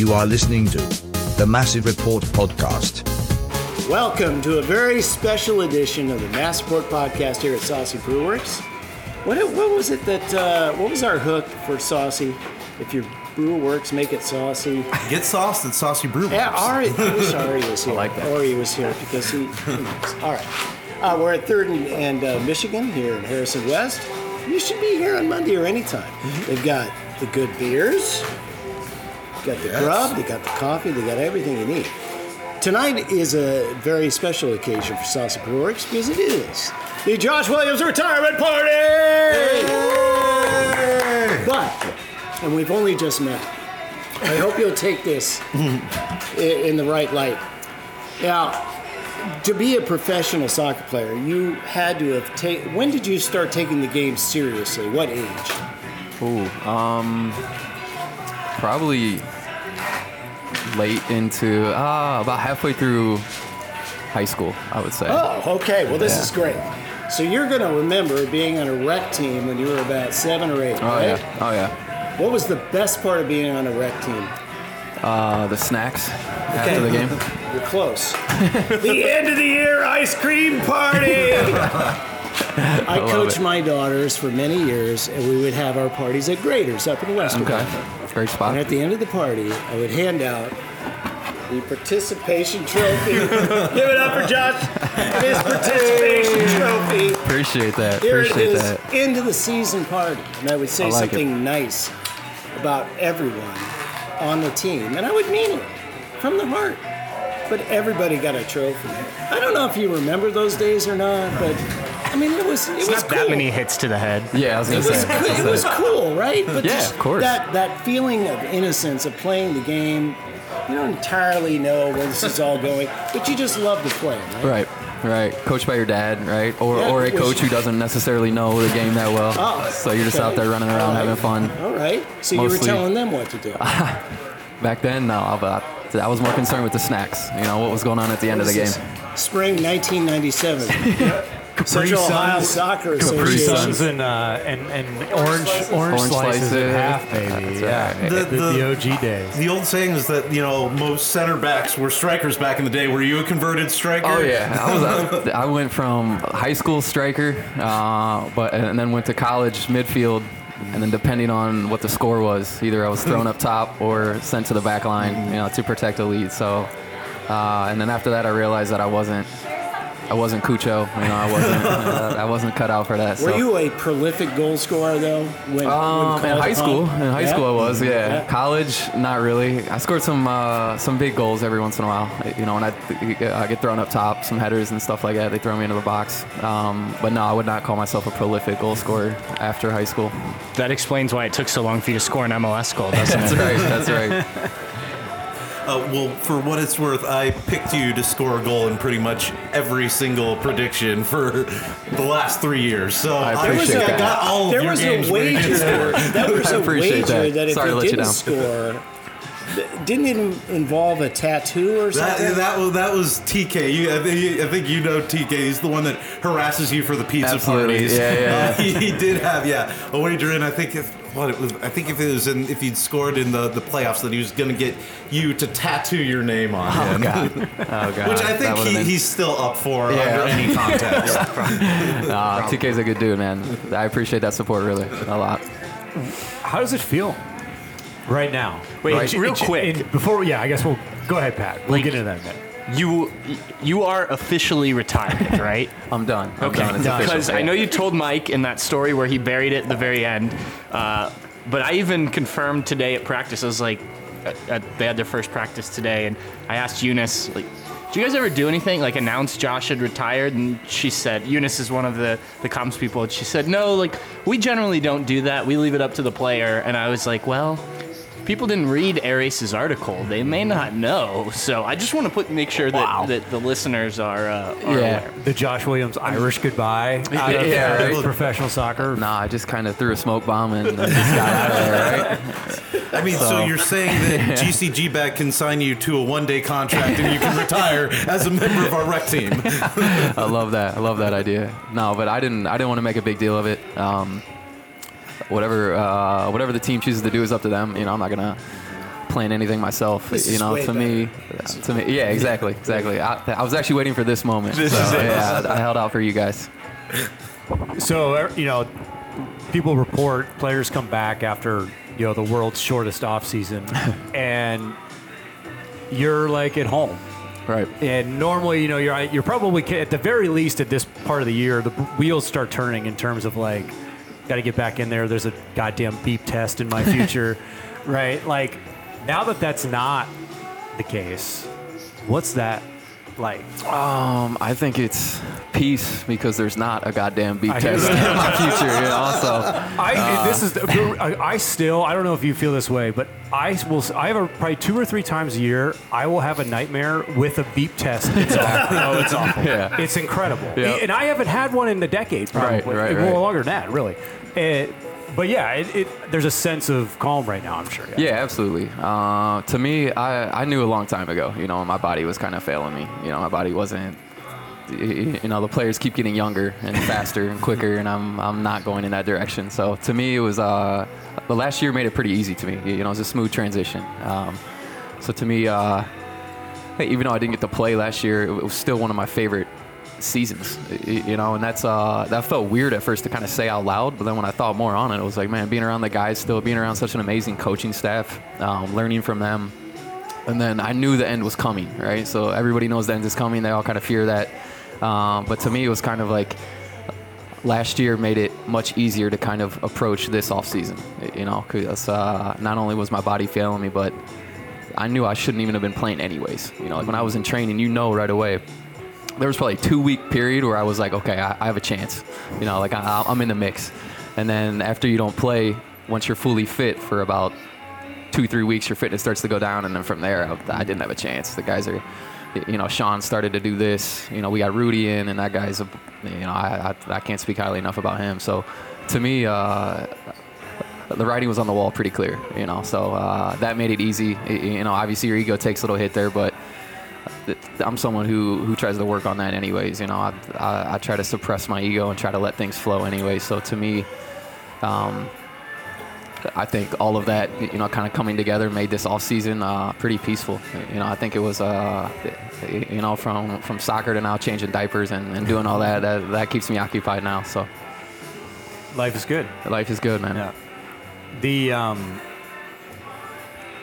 You are listening to the Massive Report podcast. Welcome to a very special edition of the Massive Report podcast here at Saucy Brewworks. What, what was it that, uh, what was our hook for Saucy? If your brew works, make it saucy. Get sauced at Saucy Brew. Works. Yeah, Ari, I wish Ari was here. I like that. Ari was here because he, he All right. Uh, we're at 3rd and, and uh, Michigan here in Harrison West. You should be here on Monday or anytime. They've got the good beers, got the Yes. grub, they got the coffee, they got everything you need. Tonight is a very special occasion for Saucy Brewworks because it is the Josh Williams retirement party! But, and we've only just met. I hope you'll take this in the right light. Now, to be a professional soccer player, you had to have taken. When did you start taking the game seriously? What age? Ooh, um, probably late into uh, about halfway through high school, I would say. Oh, okay. Well, this Yeah. is great. So you're going to remember being on a rec team when you were about seven or eight, Oh right? yeah, oh yeah. What was the best part of being on a rec team? Uh, the snacks after the game. You're close. the end of the year ice cream party. I, love coached my daughters for many years, and we would have our parties at Graeter's up in West. Okay, great And at the end of the party, I would hand out the participation trophy. Give it up for Josh. His participation trophy. Appreciate that. Here it Appreciate is, that. into the season party. And I would say I like it. something nice about everyone on the team. And I would mean it from the heart. But everybody got a trophy. I don't know if you remember those days or not, but I mean, it was it was Not cool. that many hits to the head. Yeah, I was gonna It was, say. Was it was cool, right? But Yeah, of course. That that feeling of innocence of playing the game. You don't entirely know where this is all going, but you just love to play, right? Right, right. Coached by your dad, right? Or, Yeah, or a coach who doesn't necessarily know the game that well. Oh, so you're just okay. out there running around All right. having fun. All right. So you were telling them what to do. Back then, no, but I was more concerned with the snacks. You know what was going on at the end of the game. This is Spring 1997. Central Ohio Suns. Soccer Capri Association. Suns and, uh, and and orange orange, Orange slices, slices. at half, baby. That's yeah, right. the, The- the, the- OG days. The old saying is that you know most center backs were strikers back in the day. Were you a converted striker? Oh yeah, I was. I, I went from high school striker, uh, but and then went to college midfield, and then depending on what the score was, either I was thrown up top or sent to the back line, you know, to protect the lead. So, uh, and then after that, I realized that I wasn't. I wasn't Cucho, you know. I wasn't. Uh, I wasn't cut out for that. Were so. you a prolific goal scorer though? When, when Um, in high upon? school, in high Yeah? school I was, yeah. Yeah. College, not really. I scored some uh, some big goals every once in a while. You know, when I, I get thrown up top, some headers and stuff like that, they throw me into the box. Um, but no, I would not call myself a prolific goal scorer after high school. That explains why it took so long for you to score an MLS goal, doesn't That's it? right. That's right. Uh, well, for what it's worth, I picked you to score a goal in pretty much every single prediction for the last three years. So I There was, appreciate a, I got all of there your was games a wager. did. That was I a appreciate wager that. that, if Sorry you let didn't down. score, didn't it involve a tattoo or something? That, that was that was TK. You, I, think, I think you know TK. He's the one that harasses you for the pizza Absolutely. parties. Yeah, yeah. Uh, he, he did have yeah a wager in. I think if what it was. I think if it was in if he'd scored in the, the playoffs, that he was going to get you to tattoo your name on Oh him. god. Oh god. Which I think he, been- he's still up for Yeah. under any context. Nah, TK's a good dude, man. I appreciate that support really a lot. How does it feel right now? Wait, Right. real J- quick. in- before, yeah, I guess we'll go ahead, Pat. We'll Like- get into that in a minute. You you are officially retired, right? I'm done. I'm Okay, because I know you told Mike in that story where he buried it at the very end, uh, but I even confirmed today at practice. I was like, uh, uh, they had their first practice today, and I asked Eunice, like, do you guys ever do anything like announce Josh had retired? And she said, Eunice is one of the the comms people, and she said, no, like we generally don't do that. We leave it up to the player. And I was like, well. People didn't read Ari's article. They may not know. So I just want to put make sure that, Wow. that the listeners are, uh, are Yeah. aware. The Josh Williams Irish goodbye out of Yeah, right. professional soccer. Nah, I just kind of threw a smoke bomb and just got out of there, right? I mean, so, So- you're saying that GCGBAG can sign you to a one day contract and you can retire as a member of our rec team. I love that. I love that idea. No, but I didn't. I didn't want to make a big deal of it. Um, whatever, uh, whatever the team chooses to do is up to them. You know, I'm not gonna plan anything myself. This you know, way to me, to me, yeah, exactly, exactly. I, I was actually waiting for this moment. This so, is it. Yeah, I, I held out for you guys. So uh, you know, people report players come back after you know the world's shortest off season, and you're like at home. Right. And normally, you know, you're you're probably at the very least at this part of the year, the wheels start turning in terms of like, got to get back in there. There's a goddamn beep test in my future, right? Like, now that that's not the case, what's that like? Um, I think it's peace because there's not a goddamn beep test in my future. You know, so I this is I, I still I don't know if you feel this way, but I will I have a, probably two or three times a year I will have a nightmare with a beep test. It's awful. no, it's awful. Yeah. It's incredible, Yeah. and I haven't had one in a decade. Probably. Right, right, Well, right. longer than that, really. But yeah, it, it, there's a sense of calm right now. I'm sure. Yeah, absolutely. Uh, to me, I, I knew a long time ago, you know, my body was kind of failing me. You know, my body wasn't, you know, the players keep getting younger and faster and quicker, and I'm, I'm not going in that direction. So to me, it was, uh, the last year made it pretty easy to me. You know, it was a smooth transition. Um, so to me, uh, even though I didn't get to play last year, it was still one of my favorite seasons, you know, and that's uh, that felt weird at first to kind of say out loud, but then when I thought more on it, it was like, man, being around the guys, still being around such an amazing coaching staff, um, learning from them, and then I knew the end was coming, right? So everybody knows the end is coming. They all kind of fear that, um, but to me, it was kind of like last year made it much easier to kind of approach this off season, you know, because uh, not only was my body failing me, but I knew I shouldn't even have been playing anyways. You know, like when I was in training, you know right away. There was probably a two week period where I was like, okay, I, I have a chance. You know, like I, I'm in the mix. And then after you don't play, once you're fully fit for about two, three weeks, your fitness starts to go down. And then from there, I, I didn't have a chance. The guys are, you know, Sean started to do this. You know, we got Rudy in, and that guy's, a, you know, I, I, I can't speak highly enough about him. So to me, uh, the writing was on the wall pretty clear, you know. So uh, that made it easy. Y- You know, obviously your ego takes a little hit there, but I'm someone who who tries to work on that anyways. You know, I, I, I try to suppress my ego and try to let things flow anyway. So to me, um, I think all of that, you know, kind of coming together made this off season uh, pretty peaceful. You know, I think it was, uh, you know, from from soccer to now changing diapers and, and doing all that, that, that keeps me occupied now. So Life is good. life is good, man. Yeah. The um,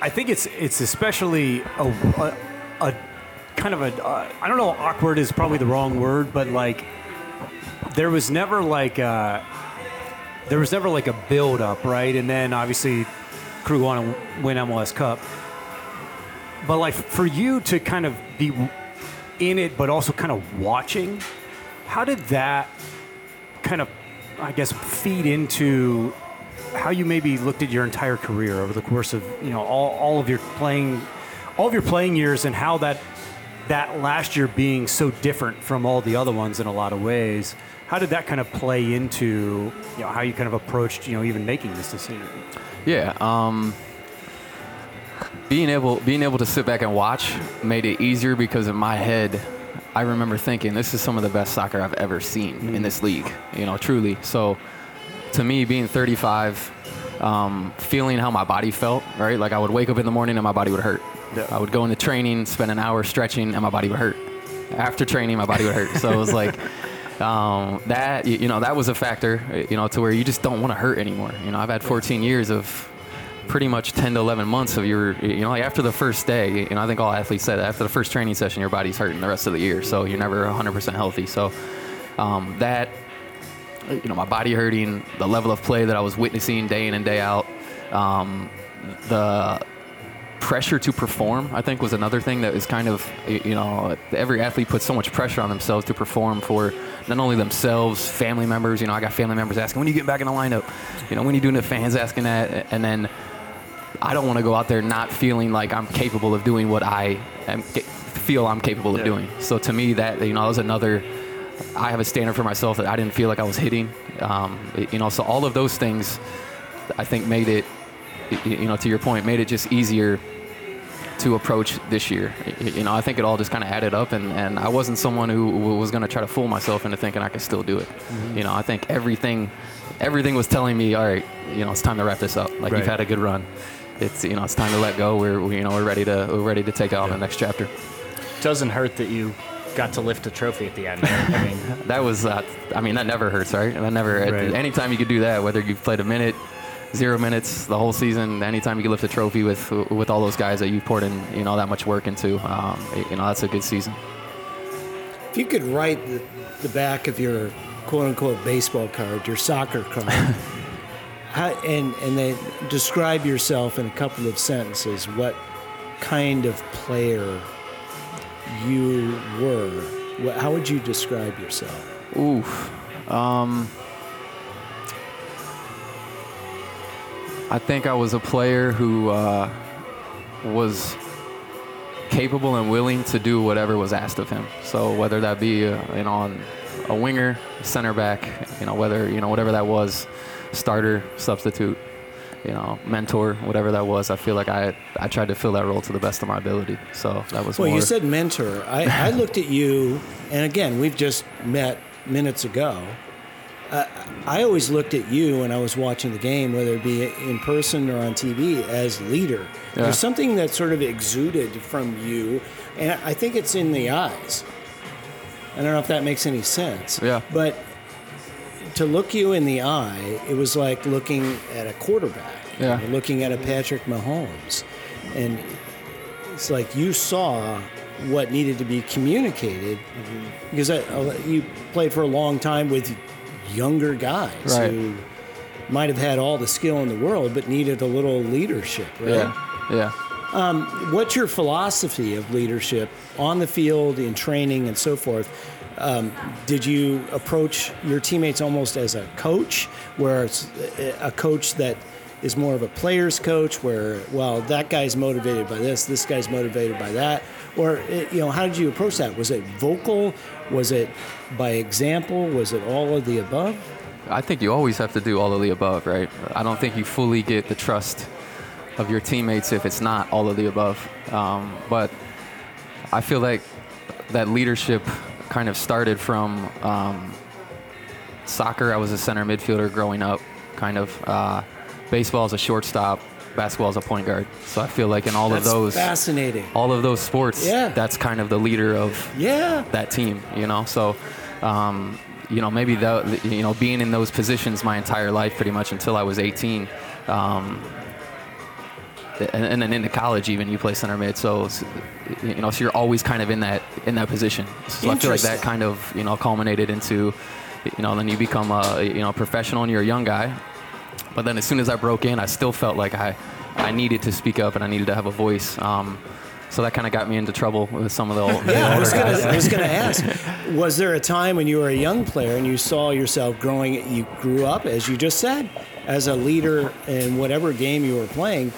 I think it's it's especially a, a, a kind of a uh, I don't know awkward is probably the wrong word, but like there was never like a, there was never like a build up, right? And then obviously crew want to win MLS Cup. But like for you to kind of be in it, but also kind of watching, how did that kind of, I guess, feed into how you maybe looked at your entire career over the course of you know all, all of your playing, all of your playing years, and how that that last year being so different from all the other ones in a lot of ways. How did that kind of play into you know how you kind of approached you know even making this decision? Yeah. Um, being able being able to sit back and watch made it easier because in my head, I remember thinking this is some of the best soccer I've ever seen in this league. You know, truly. So, to me, being 35, um, feeling how my body felt, right? Like I would wake up in the morning and my body would hurt. I would go into training, spend an hour stretching, and my body would hurt. After training, my body would hurt. So it was like um, that. You you know, that was a factor. You know, to where you just don't want to hurt anymore. You know, I've had 14 years of pretty much 10 to 11 months of your, you know, like after the first day, you know, I think all athletes say that after the first training session, your body's hurting the rest of the year. So you're never 100% healthy. So um, that, you know, my body hurting, the level of play that I was witnessing day in and day out, um, the pressure to perform, I think, was another thing that is kind of, you know, every athlete puts so much pressure on themselves to perform for not only themselves, family members. You know, I got family members asking, when are you getting back in the lineup? You know, when are you doing the fans asking that? And then I don't want to go out there not feeling like I'm capable of doing what I am, feel I'm capable of doing. So to me, that, you know, that was another. I have a standard for myself that I didn't feel like I was hitting. Um, you know, so all of those things, I think, made it, you know, to your point, made it just easier to approach this year. You know, I think it all just kind of added up, and, and I wasn't someone who was going to try to fool myself into thinking I could still do it. You know, I think everything, everything was telling me, all right, you know, it's time to wrap this up. Like Right. you've had a good run. it's you know it's time to let go. We're we, you know we're ready to we're ready to take on the next chapter. Doesn't hurt that you got to lift a trophy at the end. I mean, That was uh, I mean that never hurts, right? That never. Right. Anytime you could do that, whether you've played a minute, zero minutes, the whole season, anytime you can lift a trophy with with all those guys that you poured in you know that much work into, um, you know that's a good season. If you could write the, the back of your quote unquote baseball card, your soccer card, how, and and then describe yourself in a couple of sentences, what kind of player you were, what, how would you describe yourself? Oof. Um, I think I was a player who uh, was capable and willing to do whatever was asked of him. So whether that be uh, you know on a winger, center back, you know whether you know whatever that was, starter, substitute, you know mentor, whatever that was. I feel like I I tried to fill that role to the best of my ability. So that was Well, more. you said mentor. I, I looked at you, and again, we've just met minutes ago. Uh, I always looked at you when I was watching the game, whether it be in person or on TV, as leader. Yeah. There's something that sort of exuded from you, and I think it's in the eyes. I don't know if that makes any sense. Yeah. But to look you in the eye, it was like looking at a quarterback. Yeah. looking at a Patrick Mahomes. And it's like you saw what needed to be communicated because I, I- you played for a long time with younger guys Right. who might have had all the skill in the world but needed a little leadership, right? yeah, yeah. What's your philosophy of leadership on the field, in training, and so forth? Um, did you approach your teammates almost as a coach, where it's a coach that is more of a player's coach, where well that guy's motivated by this, this guy's motivated by that, or eh, you know how did you approach that? Was it vocal? Was it by example? Was it all of the above? I think you always have to do all of the above, right? I don't think you fully get the trust of your teammates if it's not all of the above. Um, but I feel like that leadership kind of started from um, soccer. I was a center midfielder growing up, kind of. Uh, baseball is a shortstop, basketball is a point guard. So I feel like in all That's of those, fascinating. all of those sports, Yeah. that's kind of the leader of Yeah. that team, you know. So, um, you know, maybe the, you know being in those positions my entire life, pretty much until I was 18, um, and, and then into college even you play center mid. So, you know, so you're always kind of in that in that position. So I feel like that kind of you know culminated into, you know, then you become a you know professional and you're a young guy. But then as soon as I broke in, I still felt like I, I needed to speak up and I needed to have a voice. Um, so that kind of got me into trouble with some of the, old, Yeah, I was gonna, guys. I was going to ask, was there a time when you were a young player and you saw yourself growing? You grew up, as you just said, as a leader in whatever game you were playing.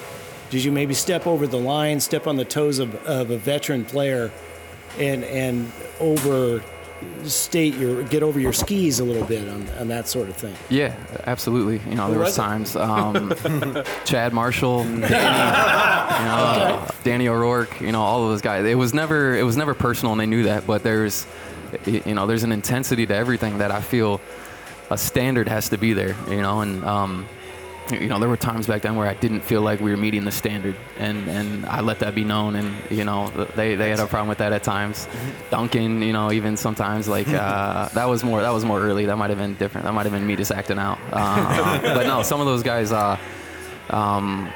Did you maybe step over the line, step on the toes of, of a veteran player, and and overstate your get over your skis a little bit on, on that sort of thing? Yeah, absolutely. You know, there was was times um, Chad Marshall, Danny, you know, Danny O'Rourke, you know, all of those guys. It was never it was never personal, and they knew that. But there's, you know, there's an intensity to everything that I feel a standard has to be there. You know, and um, you know, there were times back then where I didn't feel like we were meeting the standard, and, and I let that be known. And you know, they, they had a problem with that at times. Duncan, you know, even sometimes like uh, that was more that was more early. That might have been different. That might have been me just acting out. Uh, but no, some of those guys. Uh, um,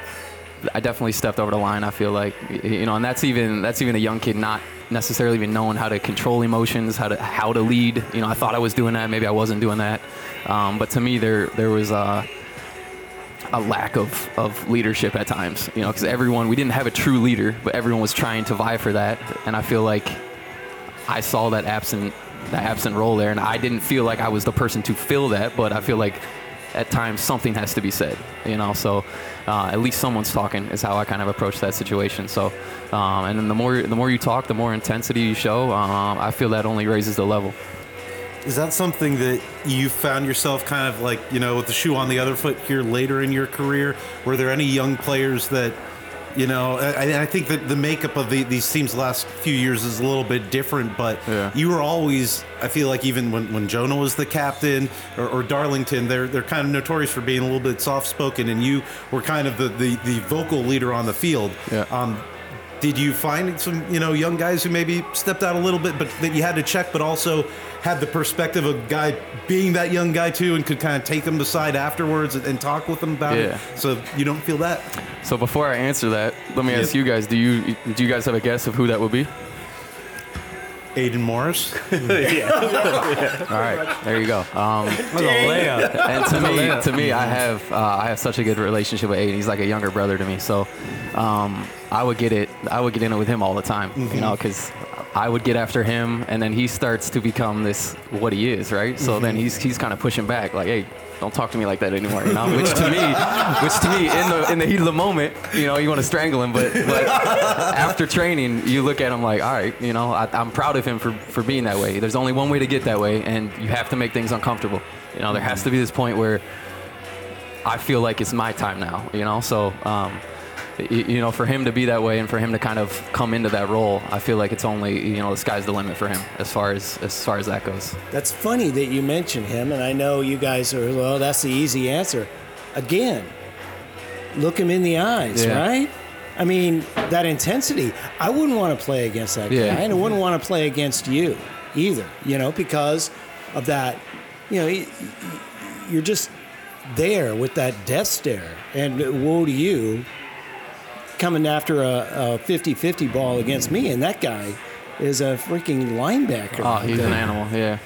I definitely stepped over the line. I feel like, you know, and that's even that's even a young kid not necessarily even knowing how to control emotions, how to how to lead. You know, I thought I was doing that. Maybe I wasn't doing that. Um, but to me, there there was uh, a lack of, of leadership at times. You know, because everyone we didn't have a true leader, but everyone was trying to vie for that. And I feel like I saw that absent that absent role there, and I didn't feel like I was the person to fill that. But I feel like at times something has to be said. You know, so uh, at least someone's talking is how I kind of approach that situation. So, um, and then the more the more you talk, the more intensity you show. Um, I feel that only raises the level. Is that something that you found yourself kind of like, you know, with the shoe on the other foot here later in your career? Were there any young players that You know, I, I think that the makeup of the, these teams the last few years is a little bit different, but Yeah. you were always, I feel like even when, when Jonah was the captain or, or Darlington, they're they're kind of notorious for being a little bit soft spoken, and you were kind of the, the, the vocal leader on the field. Yeah. Um, did you find some you know young guys who maybe stepped out a little bit, but that you had to check, but also had the perspective of a guy being that young guy too, and could kind of take them aside afterwards and, and talk with them about Yeah. it? So you don't feel that. So before I answer that, let me Yeah. ask you guys: Do you do you guys have a guess of who that would be? Aidan Morris. All right, there you go. Um, a layup. and to me, to me, I have uh, I have such a good relationship with Aidan. He's like a younger brother to me, so um, I would get it. I would get in it with him all the time, you know, because I would get after him, and then he starts to become this what he is, right? So then he's he's kind of pushing back, like, hey. Don't talk to me like that anymore, you know. Which to me, which to me, in the in the heat of the moment, you know, you want to strangle him. But, but after training, you look at him like, all right, you know, I, I'm proud of him for for being that way. There's only one way to get that way, and you have to make things uncomfortable. You know, there has to be this point where I feel like it's my time now, you know? So, um, you know, for him to be that way and for him to kind of come into that role, I feel like it's only, you know, the sky's the limit for him as far as, as far as that goes. That's funny that you mention him, and I know you guys are, well, that's the easy answer. Again, look him in the eyes, Yeah. right? I mean, that intensity. I wouldn't want to play against that Yeah. guy, and I wouldn't want to play against you either, you know, because of that, you know, you're just there with that death stare. And woe to you coming after a 50 50 ball against me, and that guy is a freaking linebacker. Oh, he's an animal, yeah.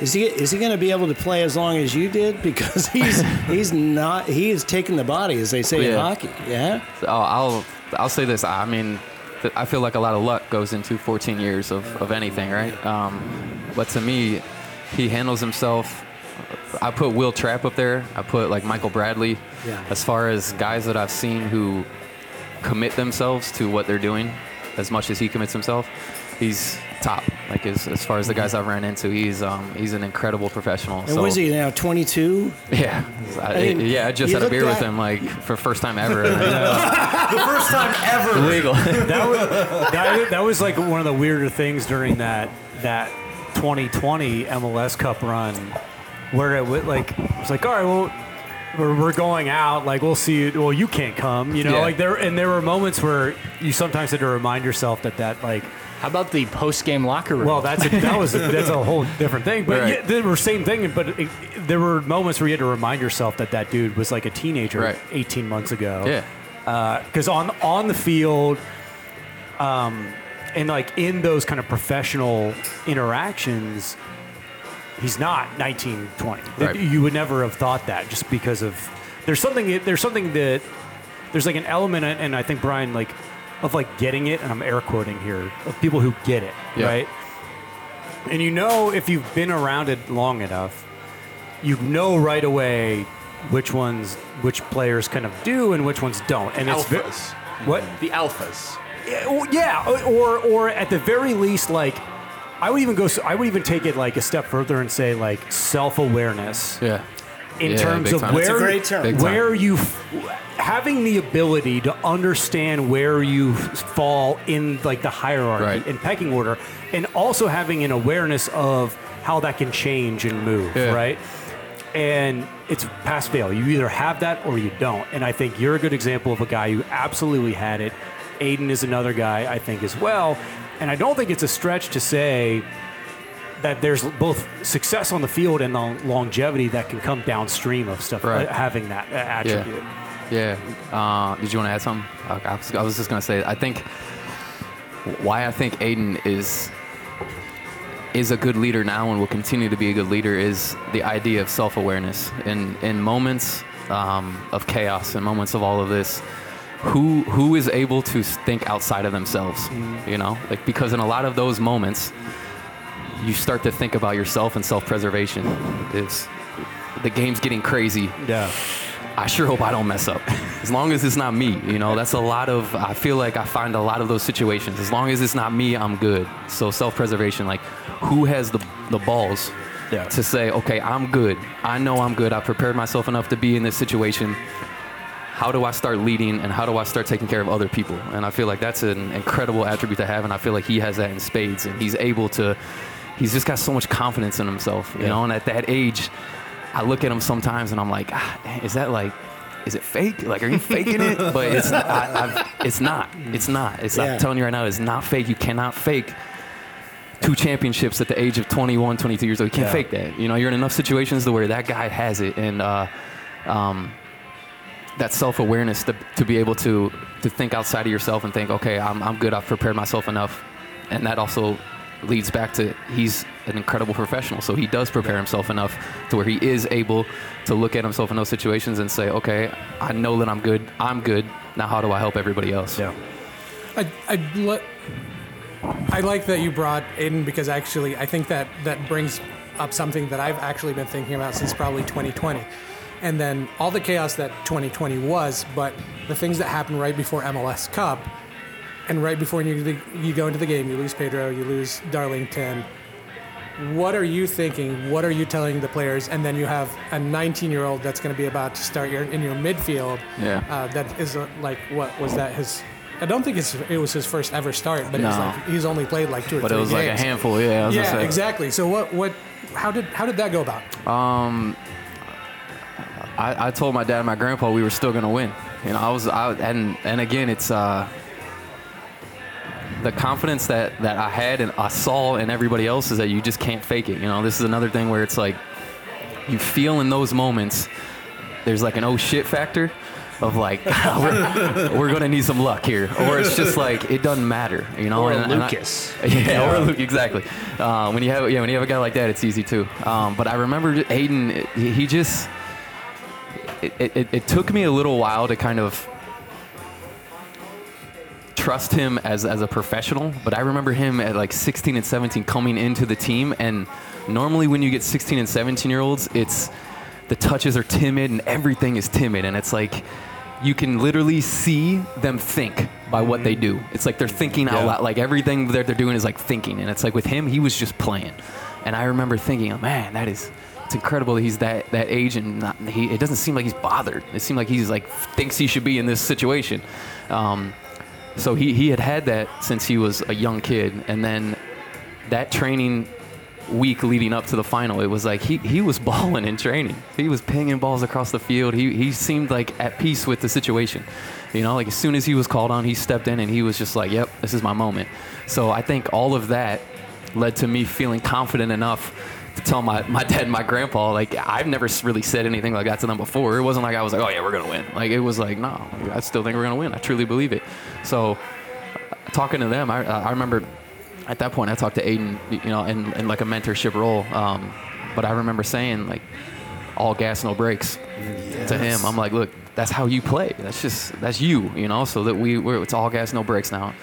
Is he is he going to be able to play as long as you did? Because he's he's not he is taking the body, as they say in hockey. Yeah. Oh, I'll I'll say this. I mean, I feel like a lot of luck goes into 14 years of, of anything, right? Um, but to me, he handles himself. I put Will Trapp up there. I put like Michael Bradley. Yeah. As far as guys that I've seen who commit themselves to what they're doing, as much as he commits himself, he's top. Like as, as far as the guys I've ran into, he's um, he's an incredible professional. And was he now 22? Yeah, I, I mean, yeah. I just had a looked beer with him like for first time ever. the first time ever. Legal. that was that, that was like one of the weirder things during that that 2020 MLS Cup run, where it was like it's like all right, well. We're, we're going out. Like we'll see. You, well, you can't come. You know, Yeah. like there and there were moments where you sometimes had to remind yourself that that like How about the post game locker room? well, that's a, that was a, that's a whole different thing. But Right. yeah, they were same thing. But it, there were moments where you had to remind yourself that that dude was like a teenager Right. 18 months ago. Yeah. Because on on the field, um, and like in those kind of professional interactions, he's not 19, 20. Right. You would never have thought that just because of there's something there's something that there's like an element, and I think Brian like of like getting it, and I'm air quoting here of people who get it, Yeah. right? And you know if you've been around it long enough, you know right away which ones which players kind of do and which ones don't, and it's ve- alphas. what the alphas. yeah, well, yeah, or or at the very least, like I would even go. so- I would even take it like a step further and say like self awareness Yeah. in Yeah, terms of time. where. Where you having the ability to understand where you fall in like the hierarchy Right. and pecking order, and also having an awareness of how that can change and move, Yeah. right? And it's pass fail. You either have that or you don't. And I think you're a good example of a guy who absolutely had it. Aidan is another guy I think as well. And I don't think it's a stretch to say that there's both success on the field and the longevity that can come downstream of stuff Right. uh, having that uh, attribute. Yeah. Uh, did you want to add something? I, was, I was just gonna say. I think why I think Aidan is is a good leader now and will continue to be a good leader is the idea of self-awareness. In in moments um, of chaos and moments of all of this, who who is able to think outside of themselves? Mm. You know, like because in a lot of those moments, you start to think about yourself and self-preservation. It's the game's getting crazy. Yeah. I sure hope I don't mess up. As long as it's not me, you know, that's a lot of, I feel like I find a lot of those situations. As long as it's not me, I'm good. So self preservation, like who has the, the balls Yeah. to say, okay, I'm good. I know I'm good. I prepared myself enough to be in this situation. How do I start leading and how do I start taking care of other people? And I feel like that's an incredible attribute to have, and I feel like he has that in spades, and he's able to. He's just got so much confidence in himself, you know. And at that age, I look at him sometimes, and I'm like, ah, is that like, is it fake? Like, are you faking it? But it's not. I, I've, it's not. It's not. It's. Yeah. I'm telling you right now, it's not fake. You cannot fake two championships at the age of 21, 22 years old. You can't Yeah. fake that. You know, you're in enough situations to where that guy has it, and uh, um, that self-awareness to, to be able to to think outside of yourself and think, okay, I'm, I'm good. I've prepared myself enough, and that also leads back to he's an incredible professional. So he does prepare himself enough to where he is able to look at himself in those situations and say, okay, I know that I'm good. I'm good. Now, how do I help everybody else? Yeah. I, I, li- I like that you brought Aidan because actually I think that that brings up something that I've actually been thinking about since probably 2020. And then all the chaos that 2020 was, but the things that happened right before MLS Cup and right before you, you go into the game, you lose Pedro, you lose Darlington. What are you thinking? What are you telling the players? And then you have a 19 year old that's going to be about to start your, in your midfield. Yeah. Uh, that is uh, like, what was that? His. I don't think it's, it was his first ever start, but No. like he's only played like two or But three it was like a handful. Yeah. Yeah, exactly. So what? What? How did how did that go about? I, I told my dad and my grandpa we were still gonna win. You know, I was I and and again it's uh the confidence that that I had and I saw in everybody else is that you just can't fake it. You know, this is another thing where it's like you feel in those moments there's like an oh shit factor of like we're, we're gonna need some luck here, or it's just like it doesn't matter. You know, Or and- and I- Lucas. yeah, or Luke, exactly. Uh, when you have yeah, when you have a guy like that, it's easy too. Um, but I remember Aidan, he just it, it, it took me a little while to kind of trust him as, as a professional, but I remember him at like 16 and 17 coming into the team. And normally, when you get 16 and 17 year olds, it's the touches are timid and everything is timid. And it's like you can literally see them think by what they do. It's like they're thinking out Yeah. loud. Like everything that they're doing is like thinking. And it's like with him, he was just playing. And I remember thinking, oh, man, that is. It's incredible that he's that, that age and not, he, it doesn't seem like he's bothered. It seemed like he's like thinks he should be in this situation. Um, so he, he had had that since he was a young kid. And then that training week leading up to the final, it was like he, he was balling in training. He was pinging balls across the field. He, he seemed like at peace with the situation. You know, like as soon as he was called on, he stepped in and he was just like, yep, this is my moment. So I think all of that led to me feeling confident enough tell my, my dad and my grandpa, like, I've never really said anything like that to them before. It wasn't like I was like, oh, yeah, we're going to win. Like, it was like, no, I still think we're going to win. I truly believe it. So, talking to them, I, I remember at that point I talked to Aidan, you know, in, in like a mentorship role. Um, but I remember saying, like, all gas, no brakes to him. I'm like, look, that's how you play. That's just, that's you, you know, so that we, we're, it's all gas, no brakes now.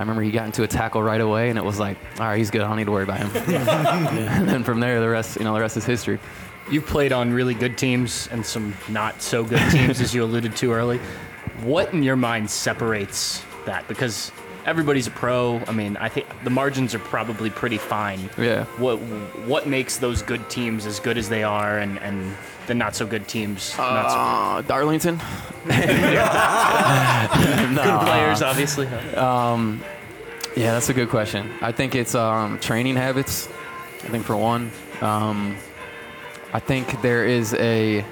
I remember he got into a tackle right away, and it was like, all right, he's good. I don't need to worry about him. and then from there, the rest, you know, the rest is history. You've played on really good teams and some not so good teams, as you alluded to early. What in your mind separates that? Because everybody's a pro. I mean, I think the margins are probably pretty fine. Yeah. What What makes those good teams as good as they are, and and the not so good teams not so Uh, Darlington. good players, obviously? Yeah, that's a good question. I think it's um, training habits. I think for one, um, I think there is a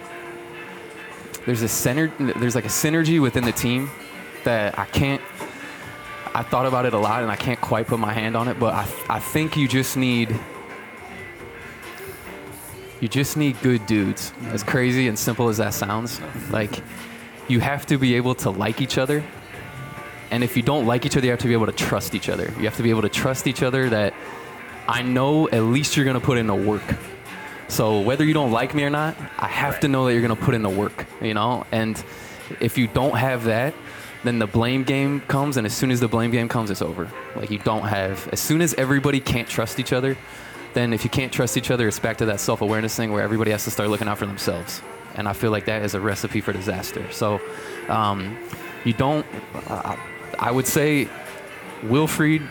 there's a center there's like a synergy within the team that I can't. I thought about it a lot and I can't quite put my hand on it, but I I think you just need you just need good dudes. As crazy and simple as that sounds, like you have to be able to like each other and if you don't like each other, you have to be able to trust each other. You have to be able to trust each other that I know at least you're going to put in the work. So whether you don't like me or not, I have to know that you're going to put in the work, you know? And if you don't have that, then the blame game comes and as soon as the blame game comes, it's over. Like you don't have as soon as everybody can't trust each other, then if you can't trust each other, it's back to that self-awareness thing where everybody has to start looking out for themselves. And I feel like that is a recipe for disaster. So um, you don't uh, I would say Wilfried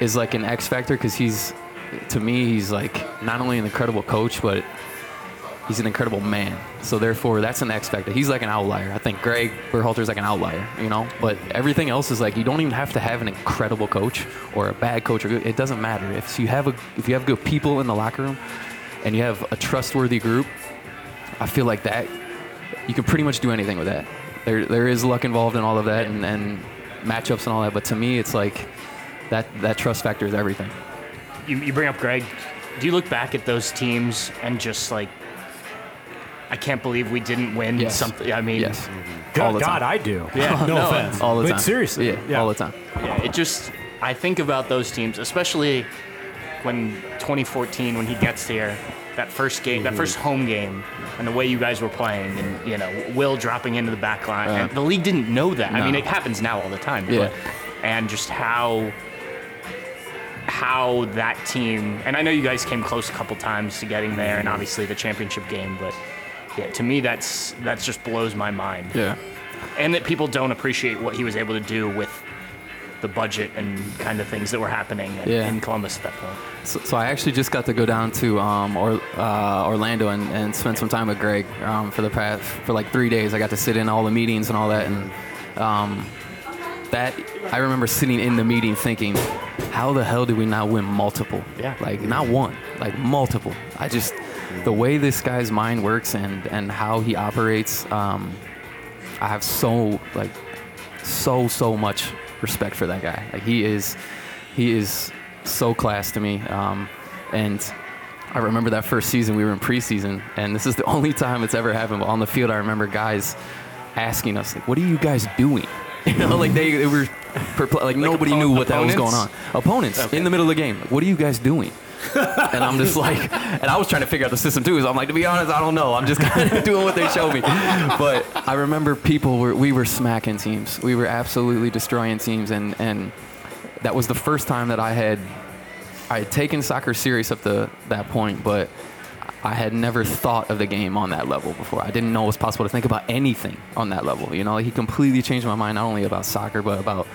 is like an X factor because he's, to me, he's like not only an incredible coach, but He's an incredible man. So therefore, that's an X factor. He's like an outlier. I think Greg Berhalter's like an outlier, you know. But everything else is like you don't even have to have an incredible coach or a bad coach. It doesn't matter if you have a if you have good people in the locker room and you have a trustworthy group. I feel like that you can pretty much do anything with that. There there is luck involved in all of that and, and matchups and all that. But to me, it's like that that trust factor is everything. You, you bring up Greg. Do you look back at those teams and just like, I can't believe we didn't win Yes. something? I mean, Yes. God, all the God, time. I do. Yeah, no, no, offense. all the but time. seriously, yeah, all the time. Yeah, it just I think about those teams, especially when 2014 when he gets here, that first game, that first mm-hmm. home game, and the way you guys were playing, and you know Will dropping into the back line. Yeah. And the league didn't know that. I No. mean, it happens now all the time. Yeah. But, and just how how that team, and I know you guys came close a couple times to getting there, and obviously the championship game, but. Yeah, to me, that's that's just blows my mind Yeah. and that people don't appreciate what he was able to do with the budget and kind of things that were happening in, Yeah. in Columbus at that point. So, so I actually just got to go down to um, or, uh, Orlando and, and spend some time with Greg um, for the past for like three days. I got to sit in all the meetings and all that, and um, that I remember sitting in the meeting thinking, how the hell did we not win multiple? Yeah. like not one, like multiple. I just the way this guy's mind works and and how he operates. Um, I have so like so so much respect for that guy. Like he is, he is so class to me. Um, and I remember that first season we were in preseason, and this is the only time it's ever happened. But on the field, I remember guys asking us like, "What are you guys doing?" You know, like they, they were perpl- like, nobody oppo- knew what that was going on. opponents? Opponents in the middle of the game. Like, what are you guys doing? And I'm just like, and I was trying to figure out the system too. So I'm like, to be honest, I don't know. I'm just kind of doing what they show me. But I remember people were, we were smacking teams. We were absolutely destroying teams, and and that was the first time that I had, I had taken soccer serious up to that point, but I had never thought of the game on that level before. I didn't know it was possible to think about anything on that level. You know, he completely changed my mind not only about soccer but about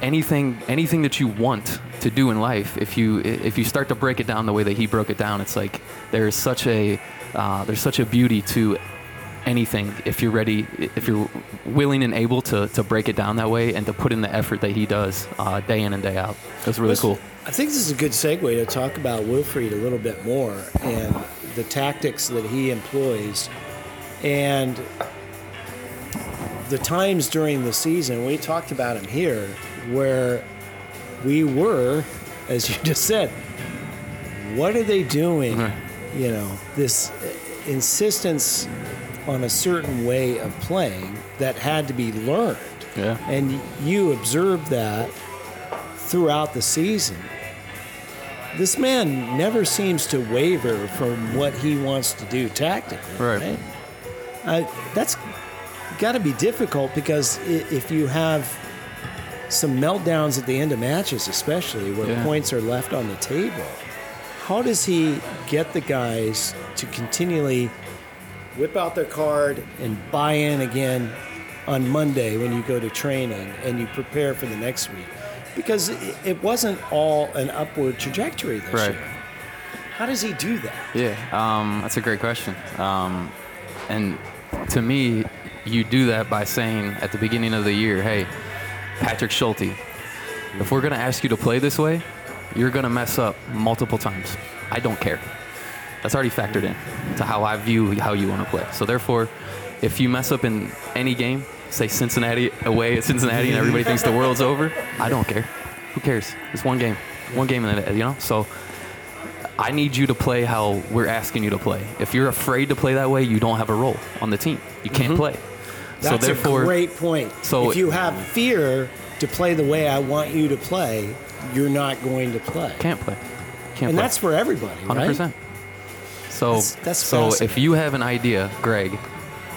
anything anything that you want to do in life if you if you start to break it down the way that he broke it down it's like there's such a uh, there's such a beauty to anything if you're ready if you're willing and able to, to break it down that way and to put in the effort that he does uh, day in and day out. That's really cool. I think this is a good segue to talk about Wilfried a little bit more and the tactics that he employs and the times during the season. We talked about him here where we were, as you just said, what are they doing? You know, this insistence on a certain way of playing that had to be learned. yeah And you observed that throughout the season. This man never seems to waver from what he wants to do tactically. Right. Uh, that's got to be difficult because if you have some meltdowns at the end of matches, especially where Yeah. points are left on the table, how does he get the guys to continually whip out their card and buy in again on Monday when you go to training and you prepare for the next week? Because it wasn't all an upward trajectory this Right. year. How does he do that? Yeah, um, that's a great question. Um, and to me, you do that by saying at the beginning of the year, hey, Patrick Schulte, if we're going to ask you to play this way, you're going to mess up multiple times. I don't care. That's already factored in to how I view how you want to play. So therefore, if you mess up in any game, say Cincinnati away at Cincinnati and everybody thinks the world's over, I don't care. Who cares? It's one game. One game in the day, you know? So I need you to play how we're asking you to play. If you're afraid to play that way, you don't have a role on the team. You can't mm-hmm. play. That's so therefore, a great point. so- if you have fear to play the way I want you to play, you're not going to play. can't play. Can't and play. that's for everybody, Hundred right? percent. So, That's- that's so if you have an idea, Greg,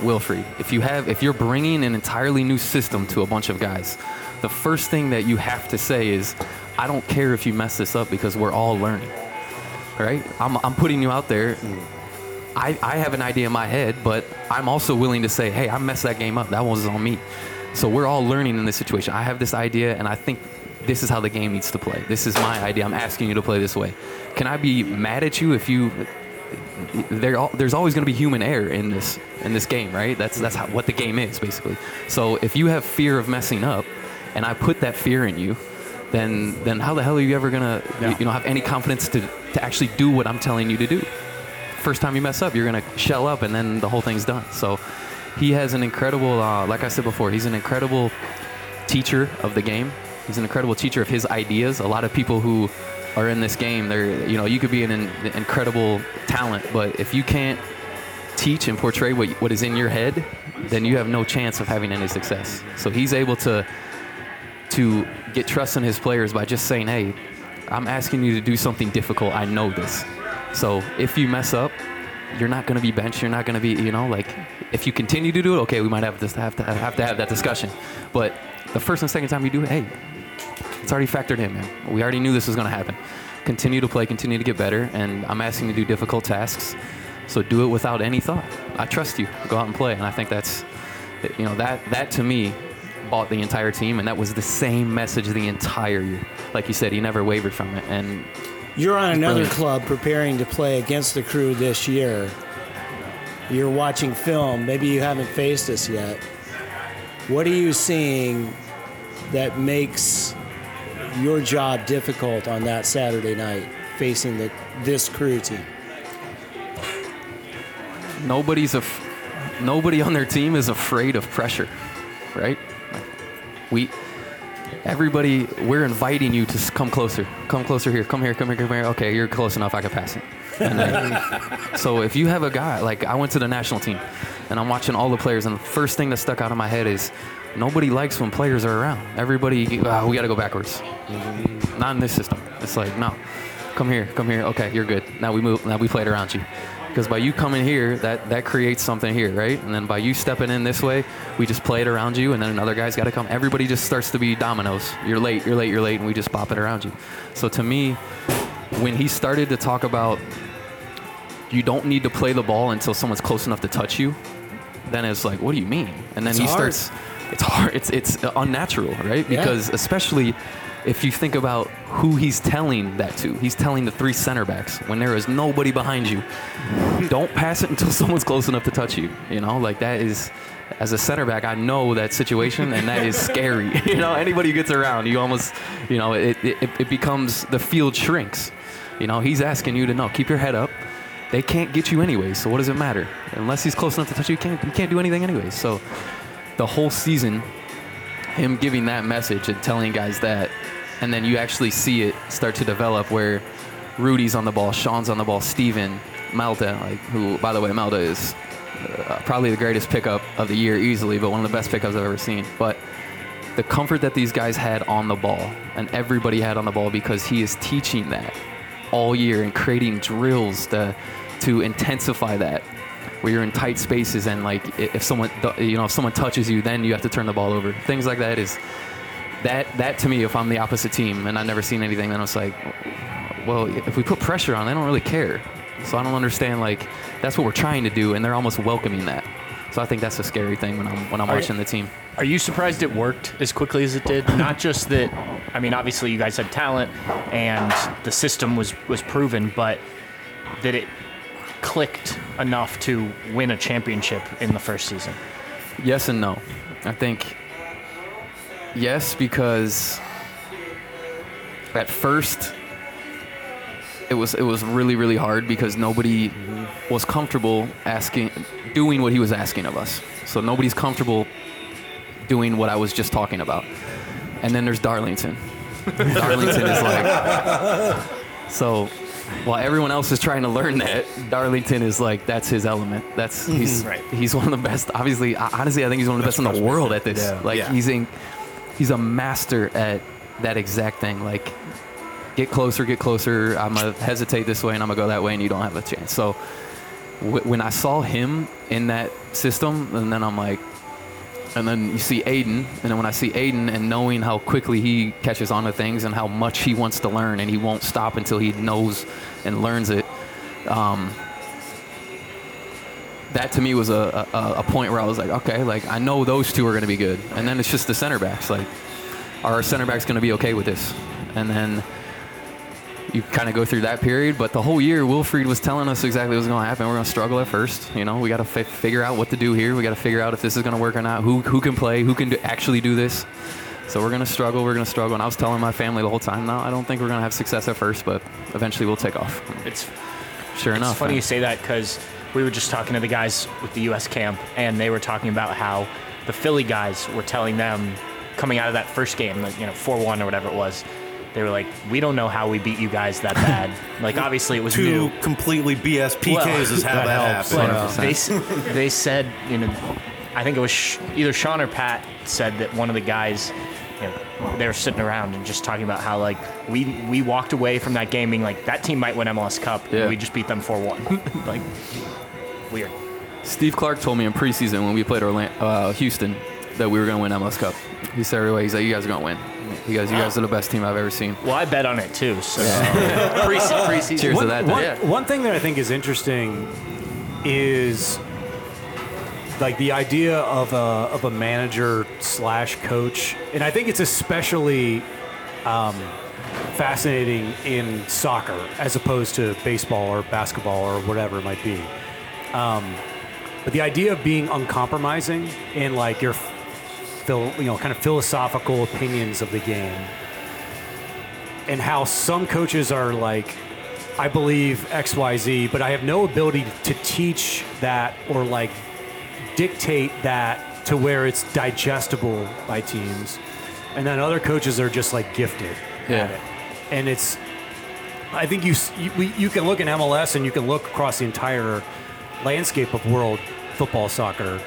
Wilfried, if you have, if you're bringing an entirely new system to a bunch of guys, the first thing that you have to say is, I don't care if you mess this up because we're all learning. Right? I'm, I'm putting you out there. I, I have an idea in my head, but I'm also willing to say, hey, I messed that game up. That was on me. So we're all learning in this situation. I have this idea, and I think this is how the game needs to play. This is my idea. I'm asking you to play this way. Can I be mad at you if you there there's always going to be human error in this in this game, right? That's that's how, what the game is basically. So if you have fear of messing up, and I put that fear in you, then then how the hell are you ever gonna Yeah. you know have any confidence to to actually do what I'm telling you to do? First time you mess up, you're gonna shell up, and then the whole thing's done. So he has an incredible, uh, like I said before, he's an incredible teacher of the game. He's an incredible teacher of his ideas. A lot of people who are in this game, they're you know you could be an, in incredible talent, but if you can't teach and portray what what is in your head, then you have no chance of having any success. So he's able to to get trust in his players by just saying, "Hey, I'm asking you to do something difficult. I know this. So if you mess up, you're not going to be benched. You're not going to be, you know, like if you continue to do it, okay, we might have to have to have to have that discussion. But the first and second time you do it, hey, it's already factored in, man. We already knew this was going to happen. Continue to play, continue to get better, and I'm asking you to do difficult tasks. So do it without any thought. I trust you. Go out and play, and I think that's, you know, that that to me bought the entire team, and that was the same message the entire year. Like you said, he never wavered from it, and You're on another Brilliant. club preparing to play against the crew this year. You're watching film. Maybe you haven't faced us yet. What are you seeing that makes your job difficult on that Saturday night facing the, this crew team? nobody's a nobody on their team is afraid of pressure, right? We everybody we're inviting you to come closer, come closer here, come here, come here, come here. Okay, you're close enough. I can pass it. And then, so if you have a guy like I went to the national team, and I'm watching all the players, and the first thing that stuck out of my head is nobody likes when players are around. Everybody, "Ah, we got to go backwards. Not in this system. It's like no, come here, come here. Okay, you're good. Now we move. Now we play it around you. Because by you coming here, that, that creates something here, right? And then by you stepping in this way, we just play it around you, and then another guy's got to come. Everybody just starts to be dominoes. You're late, you're late, you're late, and we just pop it around you. So to me, when he started to talk about you don't need to play the ball until someone's close enough to touch you, then it's like, what do you mean? And then It's he hard. starts. It's hard. It's it's unnatural, right? Yeah. Because especially if you think about who he's telling that to, he's telling the three center backs when there is nobody behind you. don't pass it until someone's close enough to touch you. You know, like that is. As a center back, I know that situation, and that is scary. you know, anybody who gets around, you almost, you know, it, it, it becomes the field shrinks. You know, he's asking you to know, keep your head up. They can't get you anyway, so what does it matter? Unless he's close enough to touch you, you can't, you can't do anything anyway. So the whole season, him giving that message and telling guys that, and then you actually see it start to develop where Rudy's on the ball, Sean's on the ball, Steven, Malte, like who, by the way, Malte is uh, probably the greatest pickup of the year easily, but one of the best pickups I've ever seen. But the comfort that these guys had on the ball and everybody had on the ball because he is teaching that all year and creating drills to to intensify that where you're in tight spaces and like if someone you know if someone touches you then you have to turn the ball over things like that is that that to me if I'm the opposite team and I've never seen anything then it's like well if we put pressure on they don't really care so I don't understand like that's what we're trying to do and they're almost welcoming that so I think that's a scary thing when I'm when I'm Are- watching the team Are you surprised it worked as quickly as it did? Not just that, I mean, obviously you guys had talent and the system was, was proven, but that it clicked enough to win a championship in the first season. Yes and no. I think yes because at first it was it was really really hard because nobody was comfortable asking doing what he was asking of us. So nobody's comfortable doing what I was just talking about. And then there's Darlington. Darlington is like so while everyone else is trying to learn that, Darlington is like that's his element. That's he's Right. he's one of the best. Obviously, honestly, I think he's one of the best in the world at this. Yeah. Like Yeah. he's in, he's a master at that exact thing. Like get closer, get closer. I'm gonna hesitate this way and I'm gonna go that way, and you don't have a chance. So w- when I saw him in that system, and then I'm like, and then you see Aidan, and then when I see Aidan and knowing how quickly he catches on to things and how much he wants to learn, and he won't stop until he knows and learns it. Um, that to me was a, a, a point where I was like, okay, like I know those two are going to be good, and then it's just the center backs. Like, are our center backs going to be okay with this? And then you kind of go through that period. But the whole year, Wilfried was telling us exactly what's going to happen. We're going to struggle at first. You know, we got to fi- figure out what to do here. We got to figure out if this is going to work or not. Who who can play? Who can do, actually do this? So we're going to struggle. We're going to struggle. And I was telling my family the whole time, no, I don't think we're going to have success at first, but eventually we'll take off. It's Sure enough. It's funny man. you say that because we were just talking to the guys with the U.S. camp, and they were talking about how the Philly guys were telling them coming out of that first game, like you know, four-one or whatever it was. They were like, "We don't know how we beat you guys that bad. like, obviously, it was Two new. completely BS PKs Well, is how that, that helps. happened. But they they said, you know, I think it was Sh- either Sean or Pat said that one of the guys, you know, they were sitting around and just talking about how like we we walked away from that game being like that team might win MLS Cup. and Yeah. we just beat them four one. like weird. Steve Clark told me in preseason when we played Orlando, uh, Houston that we were going to win MLS Cup. He said right away, he's like, you guys are going to win. You guys, you guys are the best team I've ever seen. Well, I bet on it too. So Pre- preseason. Cheers to that. One, yeah. one thing that I think is interesting is like the idea of a, of a manager slash coach, and I think it's especially um, fascinating in soccer as opposed to baseball or basketball or whatever it might be. Um, but the idea of being uncompromising in like your, phil, you know, kind of philosophical opinions of the game and how some coaches are like, I believe XYZ, but I have no ability to teach that or like dictate that to where it's digestible by teams. And then other coaches are just like gifted Yeah. at it. And it's, I think you, you, we, you can look in MLS and you can look across the entire landscape of world football, soccer.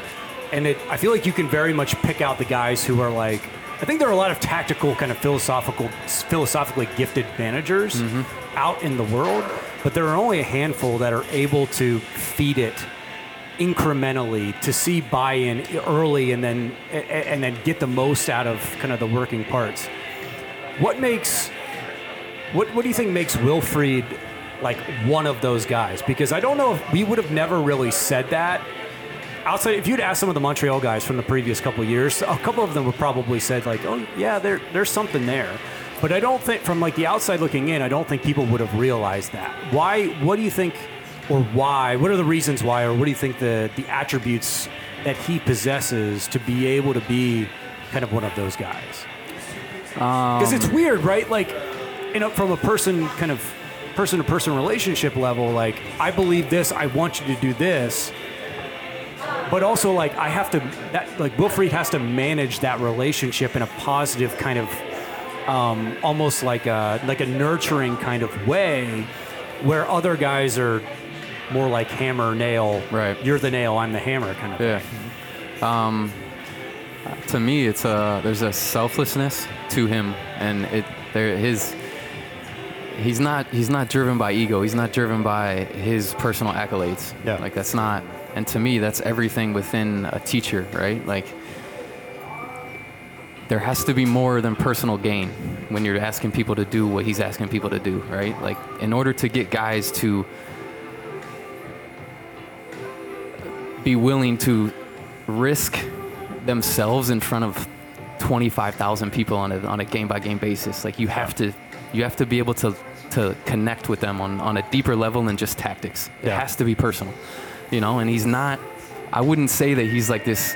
And it, I feel like you can very much pick out the guys who are like, I think there are a lot of tactical, kind of philosophical, philosophically gifted managers mm-hmm. out in the world, but there are only a handful that are able to feed it incrementally to see buy-in early and then and then get the most out of kind of the working parts. What makes what what do you think makes Wilfried like one of those guys? Because I don't know if we would have never really said that. Outside, if you'd asked some of the Montreal guys from the previous couple of years, a couple of them would probably said like, "Oh, yeah, there there's something there." But I don't think, from like the outside looking in, I don't think people would have realized that. Why? What do you think, or why? What are the reasons why, or what do you think the the attributes that he possesses to be able to be kind of one of those guys? Because it's um, weird, right? Like, you know, from a person kind of person to person relationship level, like I believe this, I want you to do this, but also like I have to that like Wilfried has to manage that relationship in a positive kind of um, almost like a like a nurturing kind of way, where other guys are more like hammer nail. Right. You're the nail, I'm the hammer, kind of. Yeah. Um, to me, it's a there's a selflessness to him, and it there his. He's not. He's not driven by ego. He's not driven by his personal accolades. Yeah. Like that's not. And to me, that's everything within a teacher, right? Like there has to be more than personal gain when you're asking people to do what he's asking people to do, right? Like in order to get guys to be willing to risk themselves in front of 25,000 people on a, on a game by game basis. Like you have to you have to be able to to connect with them on, on a deeper level than just tactics. It Yeah. has to be personal. You know, and he's not I wouldn't say that he's like this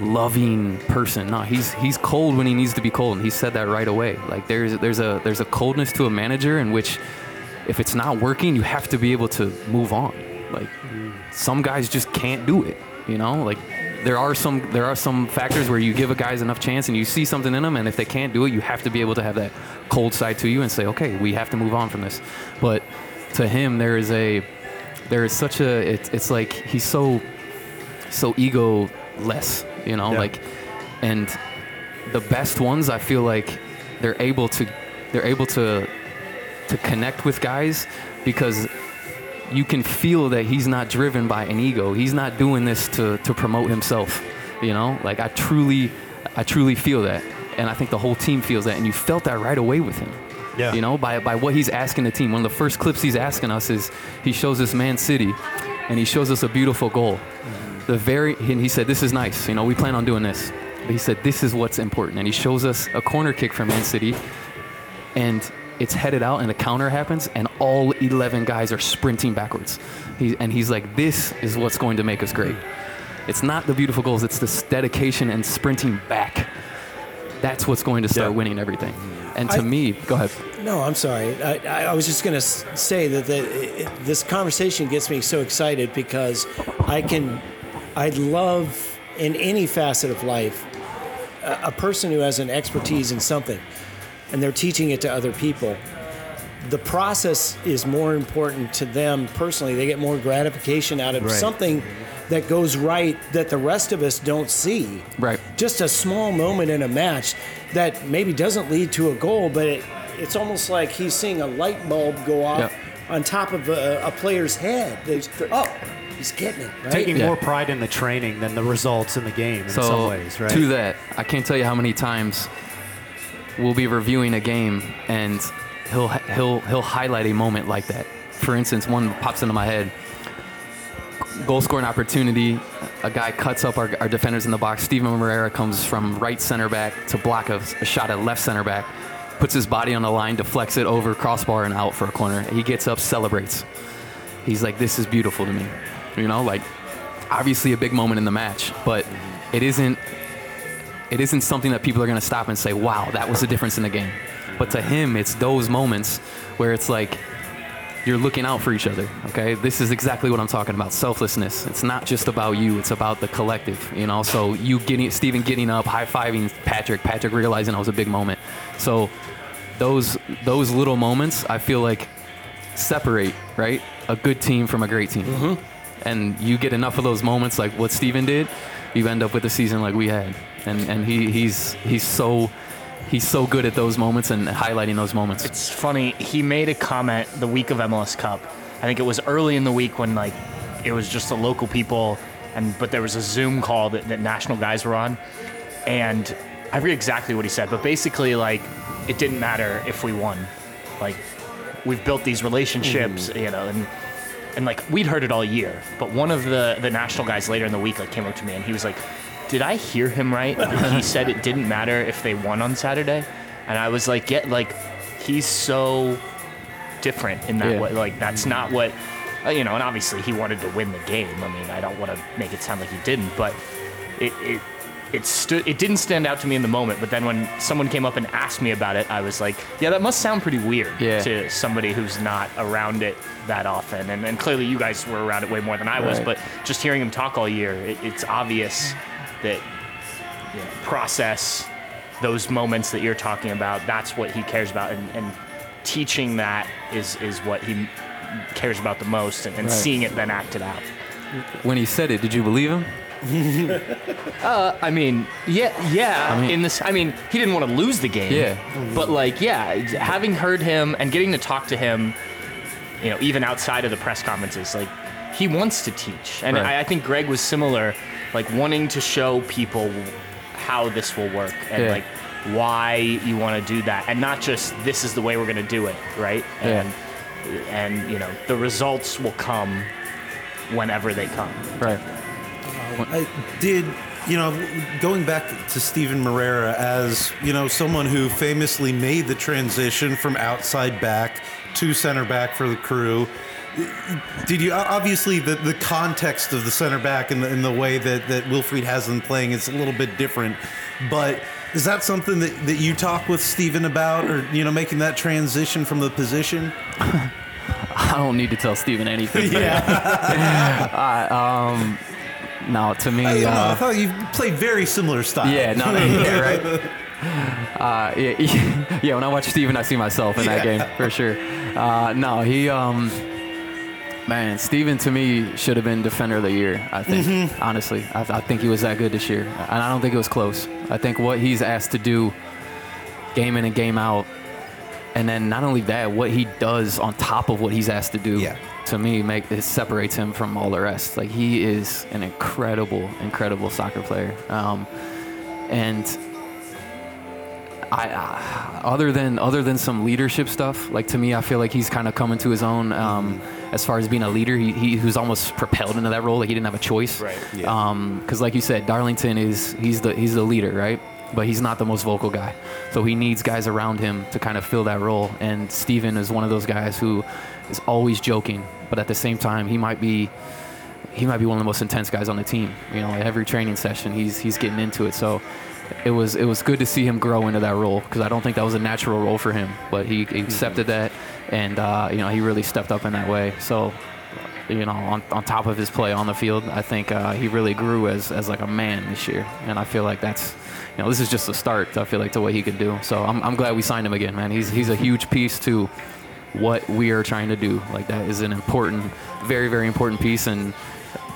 loving person. No, he's he's cold when he needs to be cold, and he said that right away. Like there's there's a there's a coldness to a manager in which if it's not working, you have to be able to move on. Like mm. some guys just can't do it. You know, like there are some there are some factors where you give a guys enough chance and you see something in them, and if they can't do it, you have to be able to have that cold side to you and say, okay, we have to move on from this. But to him, there is a there is such a it, it's like he's so so ego less, you know, Yeah. like and the best ones I feel like they're able to they're able to to connect with guys because you can feel that he's not driven by an ego. He's not doing this to, to promote himself. You know, like I truly, I truly feel that, and I think the whole team feels that, and you felt that right away with him. Yeah. You know, by by what he's asking the team. One of the first clips he's asking us is he shows us Man City, and he shows us a beautiful goal. The very and he said, "This is nice. You know, we plan on doing this." But he said, "This is what's important," and he shows us a corner kick from Man City, and it's headed out and the counter happens and all 11 guys are sprinting backwards. He, and he's like, this is what's going to make us great. It's not the beautiful goals, it's this dedication and sprinting back. That's what's going to start Yeah. winning everything. And to I- me, go ahead. No, I'm sorry. I, I, I was just going to say that the, it, this conversation gets me so excited because I can, I love in any facet of life a, a person who has an expertise in something and they're teaching it to other people. The process is more important to them personally. They get more gratification out of Right. something that goes right that the rest of us don't see Right. just a small moment in a match that maybe doesn't lead to a goal, but it, it's almost like he's seeing a light bulb go off Yep. on top of a, a player's head. There's, oh, he's getting it. Right? Taking Yeah. more pride in the training than the results in the game in So some ways, right? to that, I can't tell you how many times we'll be reviewing a game and he'll he'll he'll highlight a moment like that. For instance, one pops into my head. Goal scoring opportunity. A guy cuts up our, our defenders in the box. Steven Moreira comes from right center back to block a, a shot at left center back. Puts his body on the line, deflects it over crossbar and out for a corner. He gets up, celebrates. He's like, "This is beautiful to me." You know, like obviously a big moment in the match, but it isn't it isn't something that people are going to stop and say, wow, that was the difference in the game. But to him, it's those moments where it's like you're looking out for each other. Okay, this is exactly what I'm talking about. Selflessness. It's not just about you. It's about the collective. You know. So you getting Steven getting up, high fiving Patrick. Patrick realizing it was a big moment. So those those little moments, I feel like separate right a good team from a great team. Mm-hmm. And you get enough of those moments, like what Steven did, you end up with a season like we had. And and he he's he's so he's so good at those moments and highlighting those moments. It's funny. He made a comment the week of MLS Cup. I think it was early in the week when like it was just the local people, and but there was a Zoom call that, that national guys were on, and I forget exactly what he said, but basically like it didn't matter if we won, like we've built these relationships, mm-hmm. you know, and and like we'd heard it all year. But one of the the national guys later in the week like came up to me and he was like, "Did I hear him right? he said it didn't matter if they won on Saturday." And I was like, "Yeah, like he's so different in that Yeah. way. Like that's not what." uh, You know, and obviously he wanted to win the game. I mean, I don't want to make it sound like he didn't, but it it it stood. It didn't stand out to me in the moment. But then when someone came up and asked me about it, I was like, "Yeah, that must sound pretty weird Yeah. to somebody who's not around it that often." And, and clearly, you guys were around it way more than I was. But just hearing him talk all year, it, it's obvious that you know, process those moments that you're talking about. That's what he cares about, and, and teaching that is is what he cares about the most, and, and Right. seeing it then acted out. when he said it, did you believe him? Uh, I mean, yeah, yeah. I mean- in this, I mean, he didn't want to lose the game. Yeah. But like, yeah, having heard him and getting to talk to him, you know, even outside of the press conferences, like he wants to teach, and Right. I, I think Greg was similar, like wanting to show people how this will work and Yeah. like why you want to do that, and not just this is the way we're going to do it, right? Yeah. And and you know, the results will come whenever they come. Right. I did, you know, going back to Steven Moreira as, you know, someone who famously made the transition from outside back to center back for the crew. Did you obviously the, the context of the center back and the, and the way that, that Wilfried has them playing is a little bit different, but is that something that, that you talk with Steven about or, you know, making that transition from the position? I don't need to tell Steven anything. Yeah. Um. No, to me, I, don't I uh, thought you played very similar style. yeah, no, yeah, right. Uh, yeah, yeah, when I watch Steven, I see myself in that game for sure. Uh, no, he, um, man, Steven to me should have been defender of the year. I think, honestly, I, I think he was that good this year, and I don't think it was close. I think what he's asked to do, game in and game out, and then not only that, what he does on top of what he's asked to do, Yeah. to me, make it separates him from all the rest. Like he is an incredible, incredible soccer player, um, and I, uh, other than other than some leadership stuff, like to me, I feel like he's kind of coming to his own um, as far as being a leader. He, he was almost propelled into that role. Like he didn't have a choice. Right. Yeah. Um, because, like you said, Darlington is he's the he's the leader, right? but he's not the most vocal guy. So he needs guys around him to kind of fill that role. And Steven is one of those guys who is always joking, but at the same time, he might be he might be one of the most intense guys on the team. You know, every training session, he's he's getting into it. So it was it was good to see him grow into that role because I don't think that was a natural role for him, but he, he accepted that, and uh, you know he really stepped up in that way. So you know, on, on top of his play on the field, I think uh, he really grew as, as like a man this year, and I feel like that's you know this is just the start. I feel like to what he could do. So I'm, I'm glad we signed him again, man. He's he's a huge piece to what we are trying to do. Like that is an important, very very important piece, and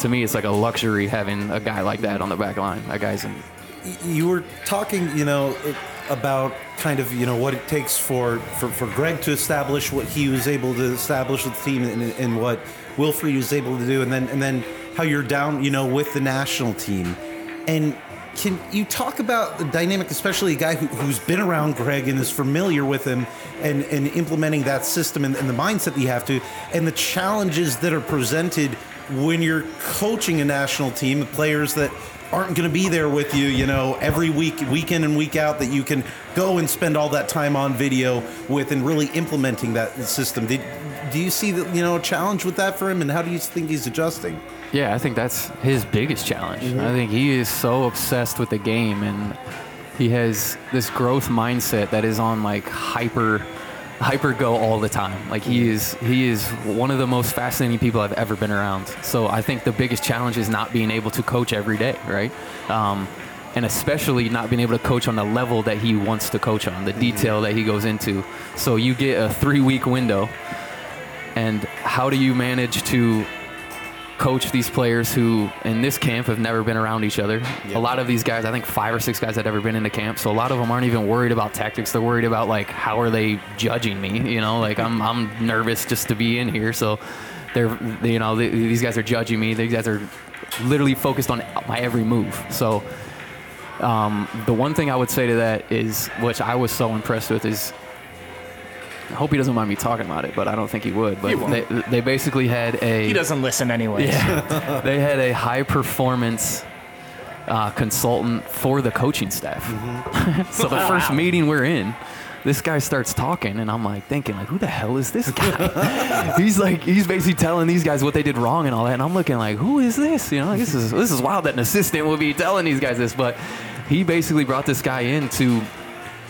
to me it's like a luxury having a guy like that on the back line. That guy's in, you were talking, you know, about kind of, you know, what it takes for, for, for Greg to establish what he was able to establish with the team and, and what Wilfried was able to do, and then and then how you're down, you know, with the national team. And can you talk about the dynamic, especially a guy who, who's been around Greg and is familiar with him and, and implementing that system and, and the mindset that you have to, and the challenges that are presented when you're coaching a national team, players that aren't going to be there with you, you know, every week, week in and week out, that you can go and spend all that time on video with and really implementing that system. Did, do you see that, you know, a challenge with that for him, and how do you think he's adjusting? Yeah, I think that's his biggest challenge. Mm-hmm. I think he is so obsessed with the game and he has this growth mindset that is on like hyper hyper go all the time. Like he is he is one of the most fascinating people I've ever been around. So I think the biggest challenge is not being able to coach every day, right? Um, and especially not being able to coach on the level that he wants to coach on, the detail that he goes into. So you get a three week window, and how do you manage to coach these players who in this camp have never been around each other. A lot of these guys, I think five or six guys had ever been in the camp, so a lot of them aren't even worried about tactics. They're worried about like how are they judging me? You know, like I'm I'm nervous just to be in here, so they're you know they, these guys are judging me. These guys are literally focused on my every move. So um, the one thing I would say to that is, which I was so impressed with, is I hope he doesn't mind me talking about it, but I don't think he would. But they, they basically had a He doesn't listen anyway. yeah. they had a high performance uh, consultant for the coaching staff. so the first meeting we're in, this guy starts talking, and I'm like thinking, like, who the hell is this guy? he's like, he's basically telling these guys what they did wrong and all that, and I'm looking like, who is this? You know, this is this is wild that an assistant would be telling these guys this, but he basically brought this guy in to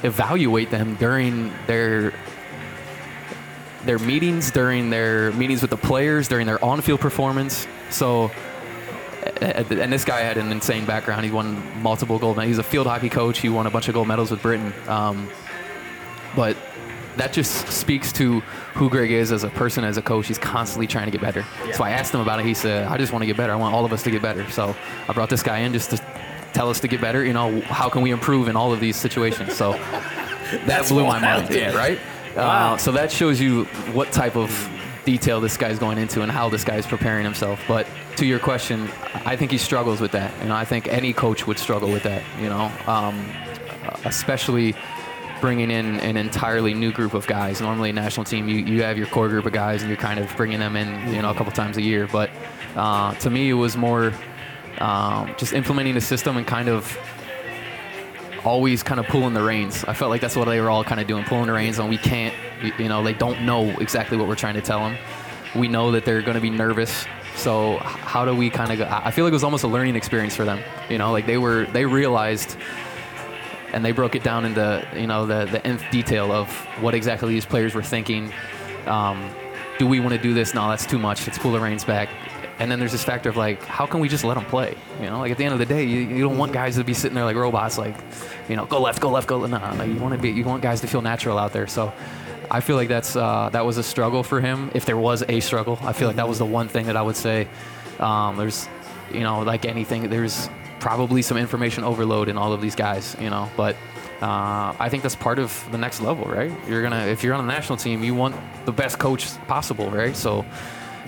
evaluate them during their their meetings, during their meetings with the players, during their on-field performance. So, and this guy had an insane background. He won multiple gold medals. He's a field hockey coach. He won a bunch of gold medals with Britain. Um, but that just speaks to who Greg is as a person, as a coach. He's constantly trying to get better. So I asked him about it. He said, "I just want to get better. I want all of us to get better." So I brought this guy in just to tell us to get better. You know, how can we improve in all of these situations? So that blew my mind. Yeah, right. Uh, so that shows you what type of detail this guy's going into and how this guy's preparing himself. But to your question, I think he struggles with that. You know, I think any coach would struggle with that. You know, um, especially bringing in an entirely new group of guys. Normally, a national team, you, you have your core group of guys, and you're kind of bringing them in, you know, a couple times a year. But uh, to me, it was more um, just implementing the system and kind of always kind of pulling the reins. I felt like that's what they were all kind of doing, pulling the reins, and we can't, you- know, they don't know exactly what we're trying to tell them. We know that they're going to be nervous. So how do we kind of go? I I feel like it was almost a learning experience for them. You know, like they were, they realized and they broke it down into you know the the nth detail of what exactly these players were thinking. Um, do we want to do this? No, that's too much. Let's pull the reins back. And then there's this factor of like, how can we just let them play? You know, like at the end of the day, you, you don't want guys to be sitting there like robots, like, you know, go left, go left, go left. No, like you want to be, you want guys to feel natural out there. So, I feel like that's uh, that was a struggle for him. If there was a struggle, I feel like that was the one thing that I would say. Um, there's, you know, like anything, there's probably some information overload in all of these guys, you know, but uh, I think that's part of the next level, right? You're gonna, if you're on the national team, you want the best coach possible, right? So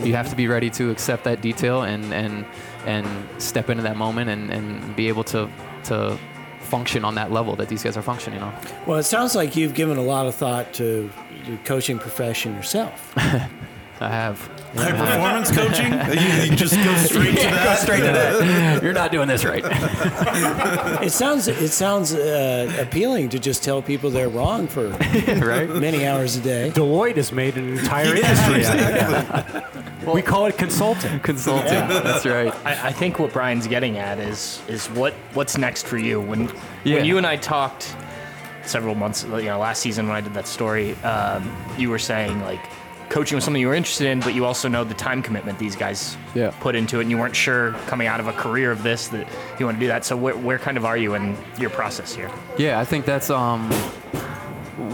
you have to be ready to accept that detail and and and step into that moment and, and be able to to function on that level that these guys are functioning on. Well, it sounds like you've given a lot of thought to the coaching profession yourself. I have. High performance coaching? You, you just go straight to that. Straight to that. You're not doing this right. It sounds it sounds uh, appealing to just tell people they're wrong for right? many hours a day. Deloitte has made an entire industry out of that. we call it consulting. Consulting. That's right. I, I think what Brian's getting at is is what what's next for you. When Yeah. when you and I talked several months, you know, last season when I did that story, um, you were saying like coaching was something you were interested in, but you also know the time commitment these guys Yeah. put into it, and you weren't sure coming out of a career of this that you want to do that. So where, where kind of are you in your process here? Yeah, I think that's um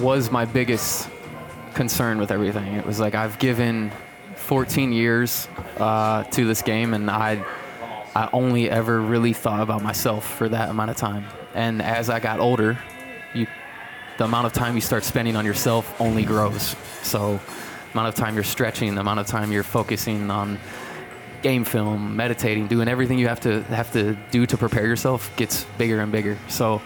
was my biggest concern with everything. It was like I've given 14 years uh, to this game, and I I only ever really thought about myself for that amount of time. And as I got older, you the amount of time you start spending on yourself only grows. So, amount of time you're stretching, the amount of time you're focusing on game film, meditating, doing everything you have to have to do to prepare yourself gets bigger and bigger. So,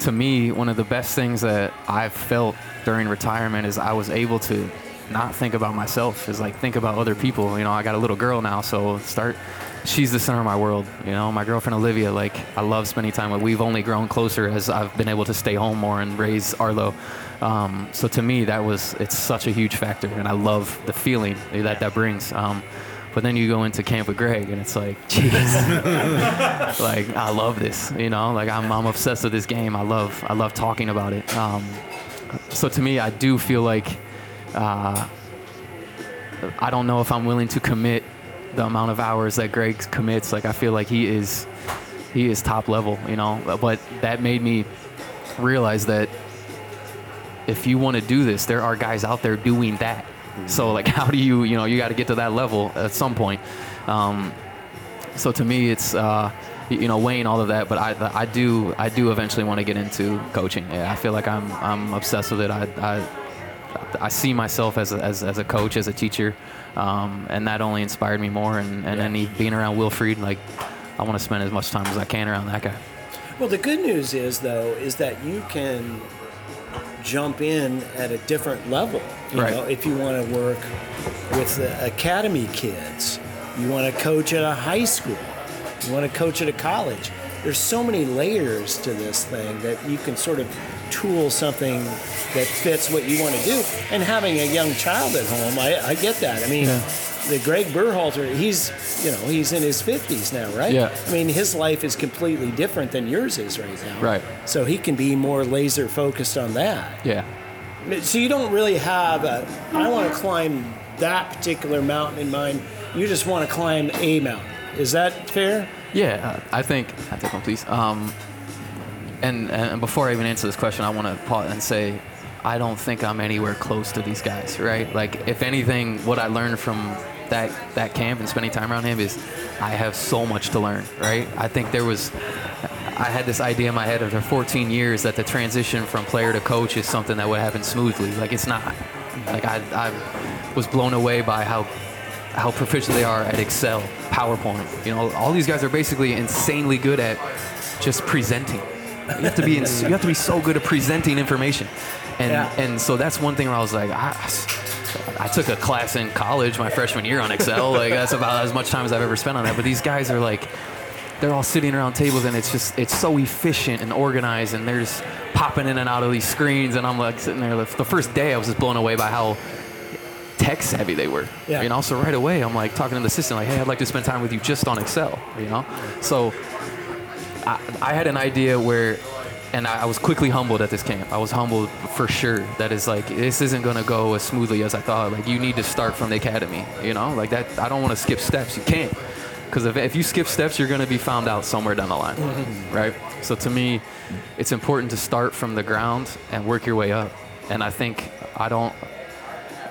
to me, one of the best things that I've felt during retirement is I was able to not think about myself, is like think about other people. You know, I got a little girl now, so start. She's the center of my world. You know, my girlfriend Olivia. Like, I love spending time with. We've only grown closer as I've been able to stay home more and raise Arlo. Um, so to me, that was it's such a huge factor, and I love the feeling that that brings. Um, but then you go into camp with Greg, and it's like, jeez, like I love this. You know, like I'm, I'm obsessed with this game. I love I love talking about it. Um, so to me, I do feel like uh, I don't know if I'm willing to commit the amount of hours that Greg commits. Like I feel like he is he is top level. You know, but that made me realize that if you want to do this, there are guys out there doing that. So like, how do you, you know, you got to get to that level at some point. Um, so to me, it's uh, you know weighing all of that. But I, I do, I do eventually want to get into coaching. Yeah, I feel like I'm, I'm obsessed with it. I, I, I see myself as a, as, as a coach, as a teacher, um, and that only inspired me more. And, and then he- being around Wilfried, like, I want to spend as much time as I can around that guy. Well, the good news is though is that you can jump in at a different level. You Right. know, if you want to work with the academy kids, you want to coach at a high school, you want to coach at a college. There's so many layers to this thing that you can sort of tool something that fits what you want to do. And having a young child at home, I, I get that. I mean, the Greg Berhalter, he's you know he's in his 50s now, right? Yeah. I mean, his life is completely different than yours is right now. Right. So he can be more laser focused on that. Yeah. So you don't really have a, I want to climb that particular mountain in mind. You just want to climb a mountain. Is that fair? Yeah, uh, I think. I one, please. Um, and and before I even answer this question, I want to pause and say, I don't think I'm anywhere close to these guys. Right? Like, if anything, what I learned from that that camp and spending time around him is, I have so much to learn. Right? I think there was. I had this idea in my head after 14 years that the transition from player to coach is something that would happen smoothly. Like it's not. Like I, I was blown away by how how proficient they are at Excel, PowerPoint. You know, all these guys are basically insanely good at just presenting. You have to be in, you have to be so good at presenting information, and Yeah. and so that's one thing where I was like, I, I took a class in college my freshman year on Excel. Like that's about as much time as I've ever spent on that. But these guys are like, they're all sitting around tables and it's just it's so efficient and organized and they're just popping in and out of these screens and I'm like sitting there. The first day I was just blown away by how tech savvy they were. Yeah. You know, so right away I'm like talking to the assistant like, hey, I'd like to spend time with you just on Excel. You know, so I, I had an idea where, and I, I was quickly humbled at this camp. I was humbled for sure. That is like this isn't gonna go as smoothly as I thought. Like you need to start from the academy. You know, like that. I don't want to skip steps. You can't, because if, if you skip steps, you're gonna be found out somewhere down the line, mm-hmm. right? So to me, it's important to start from the ground and work your way up. And I think I don't.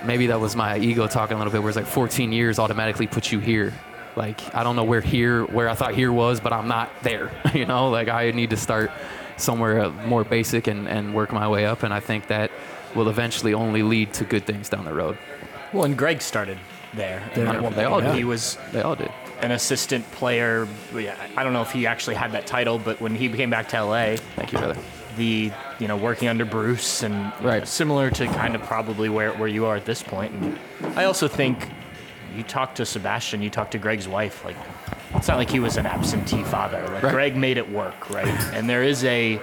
Maybe that was my ego talking a little bit. Where it's like 14 years automatically puts you here. Like I don't know where here, where I thought here was, but I'm not there. You know, like I need to start somewhere more basic and, and work my way up. And I think that will eventually only lead to good things down the road. Well, and Greg started there. They- At they all did. He was They all did. an assistant player. I don't know if he actually had that title, but when he came back to LA, Thank you, brother. the you know working under Bruce and Right. know, similar to kind of probably where, where you are at this point. And I also think you talk to Sebastian, you talk to Greg's wife. Like, it's not like he was an absentee father. Like Right. Greg made it work, right? And there is a,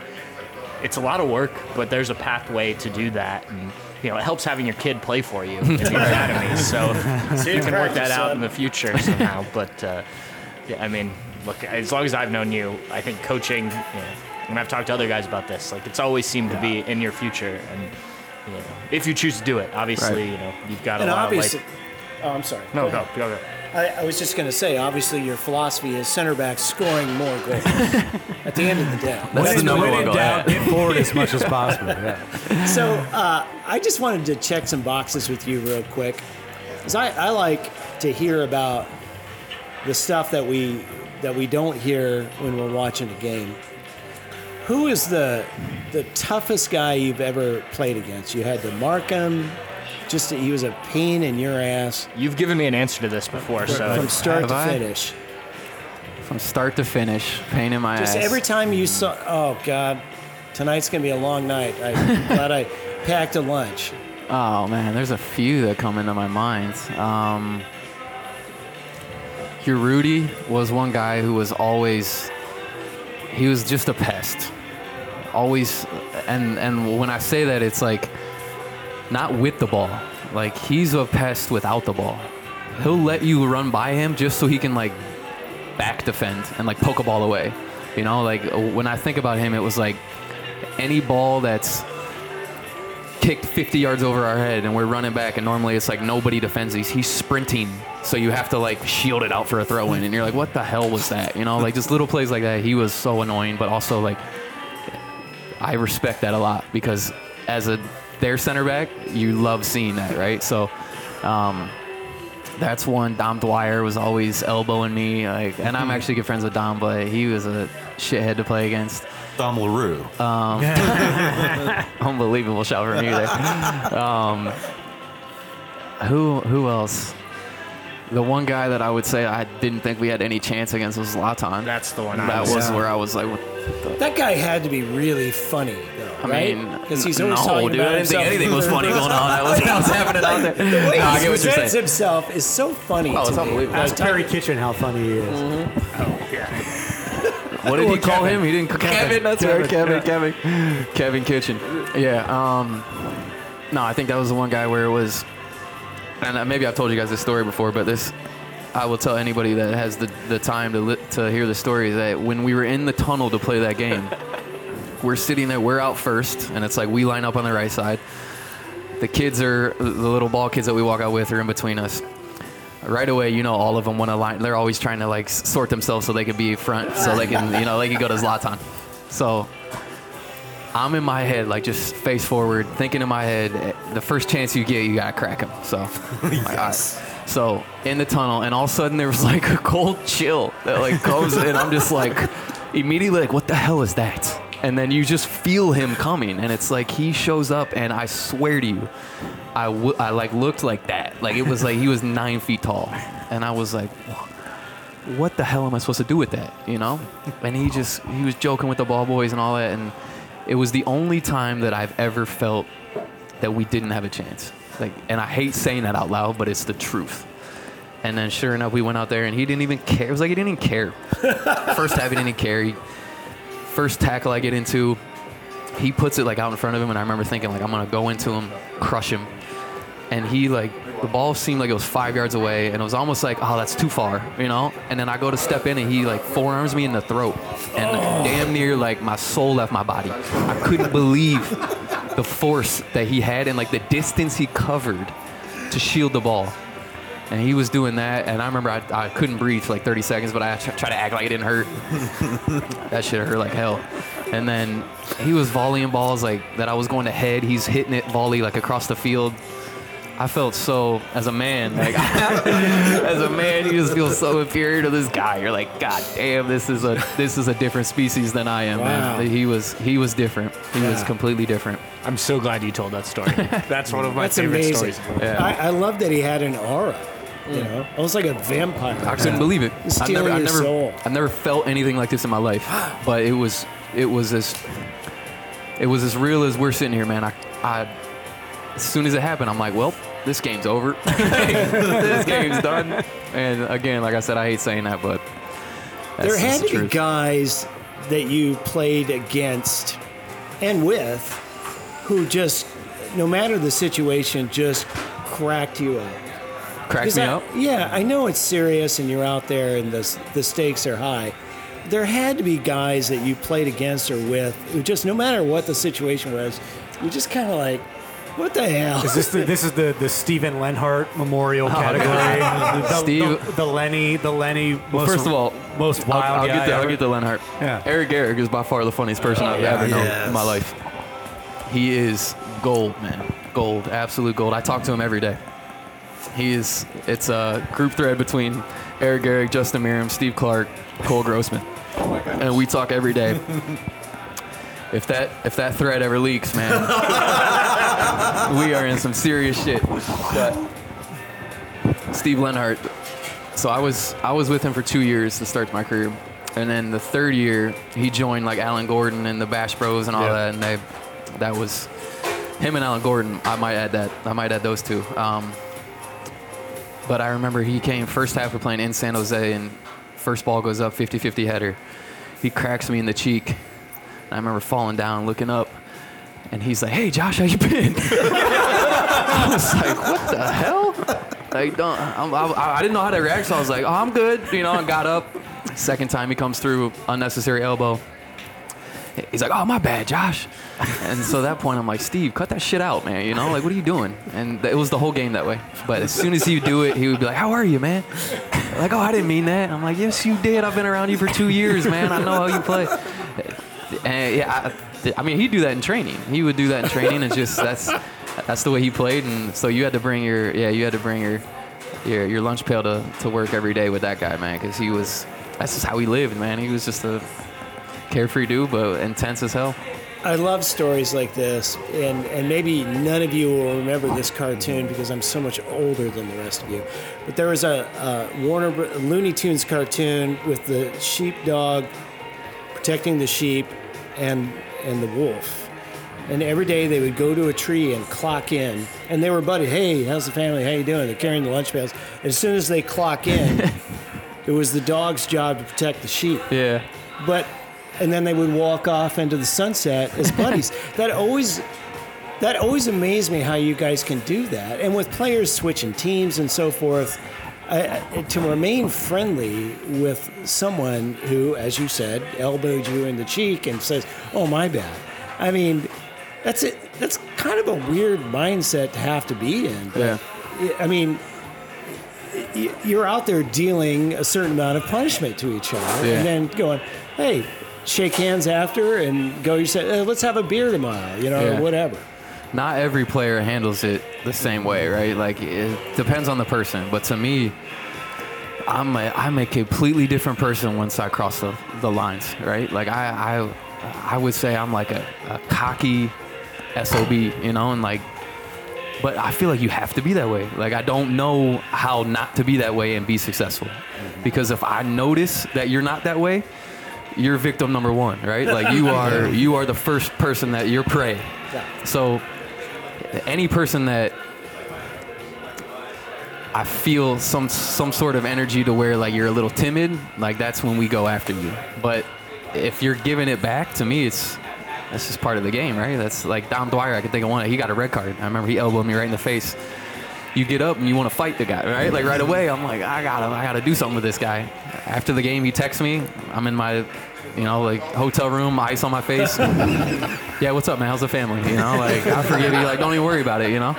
it's a lot of work, but there's a pathway to do that. And you know, it helps having your kid play for you in the academy. So you can work that out in the future somehow. But uh, yeah, I mean, look, as long as I've known you, I think coaching. You know, and I've talked to other guys about this. Like, it's always seemed to be in your future, and you know, if you choose to do it, obviously, Right. you know, you've got a lot of like. Oh, I'm sorry. No, Go go, ahead. go, go. I, I was just going to say, obviously, your philosophy is center back scoring more goals at the end of the day. That's the number one goal. doubt, get forward as much as possible. Yeah. So uh, I just wanted to check some boxes with you real quick, because I, I like to hear about the stuff that we that we don't hear when we're watching a game. Who is the the toughest guy you've ever played against? You had to mark him. Just he was a pain in your ass You've given me an answer to this before, so from start Have to I? finish. From start to finish, pain in my ass. Just ass. every time you saw, oh God, tonight's gonna be a long night. I'm glad I packed a lunch. Oh man, there's a few that come into my mind. Um, your Rudy was one guy who was always he was just a pest. Always and and when I say that it's like not with the ball. Like he's a pest without the ball. He'll let you run by him just so he can like back defend and like poke a ball away. You know, like when I think about him it was like any ball that's kicked 50 yards over our head and we're running back and normally it's like nobody defends these he's sprinting so you have to like shield it out for a throw in and you're like what the hell was that you know like just little plays like that he was so annoying but also like i respect that a lot because as a their center back you love seeing that right so um that's one. Dom Dwyer was always elbowing me, like, and I'm actually good friends with Dom, but he was a shithead to play against. Dom LaRue. Unbelievable shout for me there. Um, who who else? The one guy that I would say I didn't think we had any chance against was Zlatan. that's the one. I that was, was where I was like, what That guy had to be really funny, though, I right? mean, Because he's always no, talking dude, about I didn't think anything was funny going on. That was, that was happening out there. The way No, I he get what you're presents saying. himself is so funny. Oh, to it's me. unbelievable. Ask Terry Kitchen how funny he is. Oh, yeah. What did he call Kevin. him? He didn't. Kevin. That's right. Kevin. Kevin. Kevin Kitchen. Yeah. Um. No, I think that was the one guy where it was, and uh, maybe I've told you guys this story before, but this, I will tell anybody that has the, the time to li- to hear the story is that when we were in the tunnel to play that game, we're sitting there, we're out first, and it's like we line up on the right side. The kids are the little ball kids that we walk out with are in between us. Right away, you know, all of them want to line. They're always trying to like sort themselves so they can be front, so they can, you know, they can go to Zlatan. So I'm in my head, like just face forward, thinking in my head, eh, the first chance you get, you gotta crack him. So, all right. so in the tunnel, and all of a sudden there was like a cold chill that like comes, and I'm just like immediately like, what the hell is that? And then you just feel him coming, and it's like he shows up, and I swear to you, I, w- I like looked like that, like it was like he was nine feet tall, and I was like, what the hell am I supposed to do with that? You know? And he just he was joking with the ball boys and all that, and it was the only time that I've ever felt that we didn't have a chance. Like, and I hate saying that out loud, but it's the truth. And then sure enough, we went out there and he didn't even care. It was like he didn't even care. first half, he didn't even care. He, first tackle I get into, he puts it like out in front of him, and I remember thinking like I'm gonna go into him, crush him, and he like the ball seemed like it was five yards away, and it was almost like oh that's too far, you know. And then I go to step in, and he like forearms me in the throat, and damn near like my soul left my body. I couldn't believe the force that he had and like the distance he covered to shield the ball. And he was doing that, and I remember I, I couldn't breathe for like 30 seconds, but I tr- tried to act like it didn't hurt. that shit hurt like hell. And then he was volleying balls like that I was going to head. He's hitting it volley like across the field. I felt so as a man, like as a man, you just feel so inferior to this guy. You're like, God damn, this is a this is a different species than I am, Wow. man. He was he was different. He was completely different. I'm so glad you told that story. That's one of my That's favorite amazing. stories. Yeah. I, I love that he had an aura. You mm. know, almost like a vampire. I couldn't believe it. I've Stealing never, I've your never, soul. I've never felt anything like this in my life. But it was, it was as, it was as real as we're sitting here, man. I, I, as soon as it happened, I'm like, well, this game's over. this game's done. And again, like I said, I hate saying that, but that's there had just the to be truth. guys that you played against and with who just, no matter the situation, just cracked you up. Cracks 'Cause me I- up. Yeah, I know it's serious and you're out there and the, the stakes are high. There had to be guys that you played against or with who just, no matter what the situation was, you just kind of like, what the hell? Is this the, this is the the Steven Lenhart Memorial oh, category? the, Oh, Steve- the, the Lenny, the Lenny. Well, most, first of all, most I'll, wild I'll guy get the, I'll get the Lenhart. Yeah. Eric Gehrig is by far the funniest uh, person I've ever known in my life. He is gold, man. Gold, absolute gold. I talk to him every day. He is. It's a group thread between Eric Gehrig, Justin Meram, Steve Clark, Cole Grossman, and we talk every day. If that if that thread ever leaks, man, we are in some serious shit. But Steve Lenhart. So I was I was with him for two years to start my career, and then the third year he joined like Alan Gordon and the Bash Bros and all Yeah. that, and they that was him and Alan Gordon. I might add that. I might add those two. Um, but I remember he came first half we're playing in San Jose, and first ball goes up 50-50 header. He cracks me in the cheek. I remember falling down, looking up, and he's like, "Hey, Josh, how you been?" I was like, "What the hell?" Like, don't. I'm, I, I didn't know how to react, so I was like, "Oh, I'm good," you know, and got up. Second time he comes through, unnecessary elbow. He's like, "Oh, my bad, Josh." And so at that point, I'm like, "Steve, cut that shit out, man. You know, like, what are you doing?" And it was the whole game that way. But as soon as he would do it, he would be like, "How are you, man?" Like, "Oh, I didn't mean that." I'm like, "Yes, you did. I've been around you for two years, man. I know how you play." And yeah, I, I mean, he'd do that in training. He would do that in training. It's just that's that's the way he played, and so you had to bring your yeah, you had to bring your your, your lunch pail to, to work every day with that guy, man, because he was that's just how he lived, man. He was just a carefree dude, but intense as hell. I love stories like this, and, and maybe none of you will remember this cartoon because I'm so much older than the rest of you. But there was a, a Warner a Looney Tunes cartoon with the sheepdog protecting the sheep and and the wolf. And every day they would go to a tree and clock in, and they were buddy. Hey, how's the family? How you doing? They're carrying the lunch pails. As soon as they clock in, it was the dog's job to protect the sheep Yeah. but and then they would walk off into the sunset as buddies. that always that always amazed me how you guys can do that. And with players switching teams and so forth, I, I, to remain friendly with someone who, as you said, elbowed you in the cheek and says, "Oh my bad." I mean, that's it. That's kind of a weird mindset to have to be in. But, Yeah. I mean, you're out there dealing a certain amount of punishment to each other, Yeah. and then going, "Hey, shake hands after and go." You say, uh, "Let's have a beer tomorrow," you know, Yeah. or whatever. not every player handles it the same way, right? Like it depends on the person. But to me, I'm a I'm a completely different person once I cross the, the lines, right? Like I I I would say I'm like a, a cocky sob, you know, and like. But I feel like you have to be that way. Like I don't know how not to be that way and be successful, because if I notice that you're not that way, you're victim number one, right? Like you are you are the first person that you're prey. So any person that I feel some some sort of energy to where like you're a little timid, like that's when we go after you. But if you're giving it back to me, it's that's just part of the game, right? That's like Dom Dwyer. I can think of one. He got a red card. I remember he elbowed me right in the face. You get up and you want to fight the guy, right? Like right away, I'm like, I gotta, I gotta do something with this guy. After the game, he texts me. I'm in my, you know, like hotel room, ice on my face. yeah, what's up, man? How's the family? You know, like I forgive you. Like don't even worry about it. You know,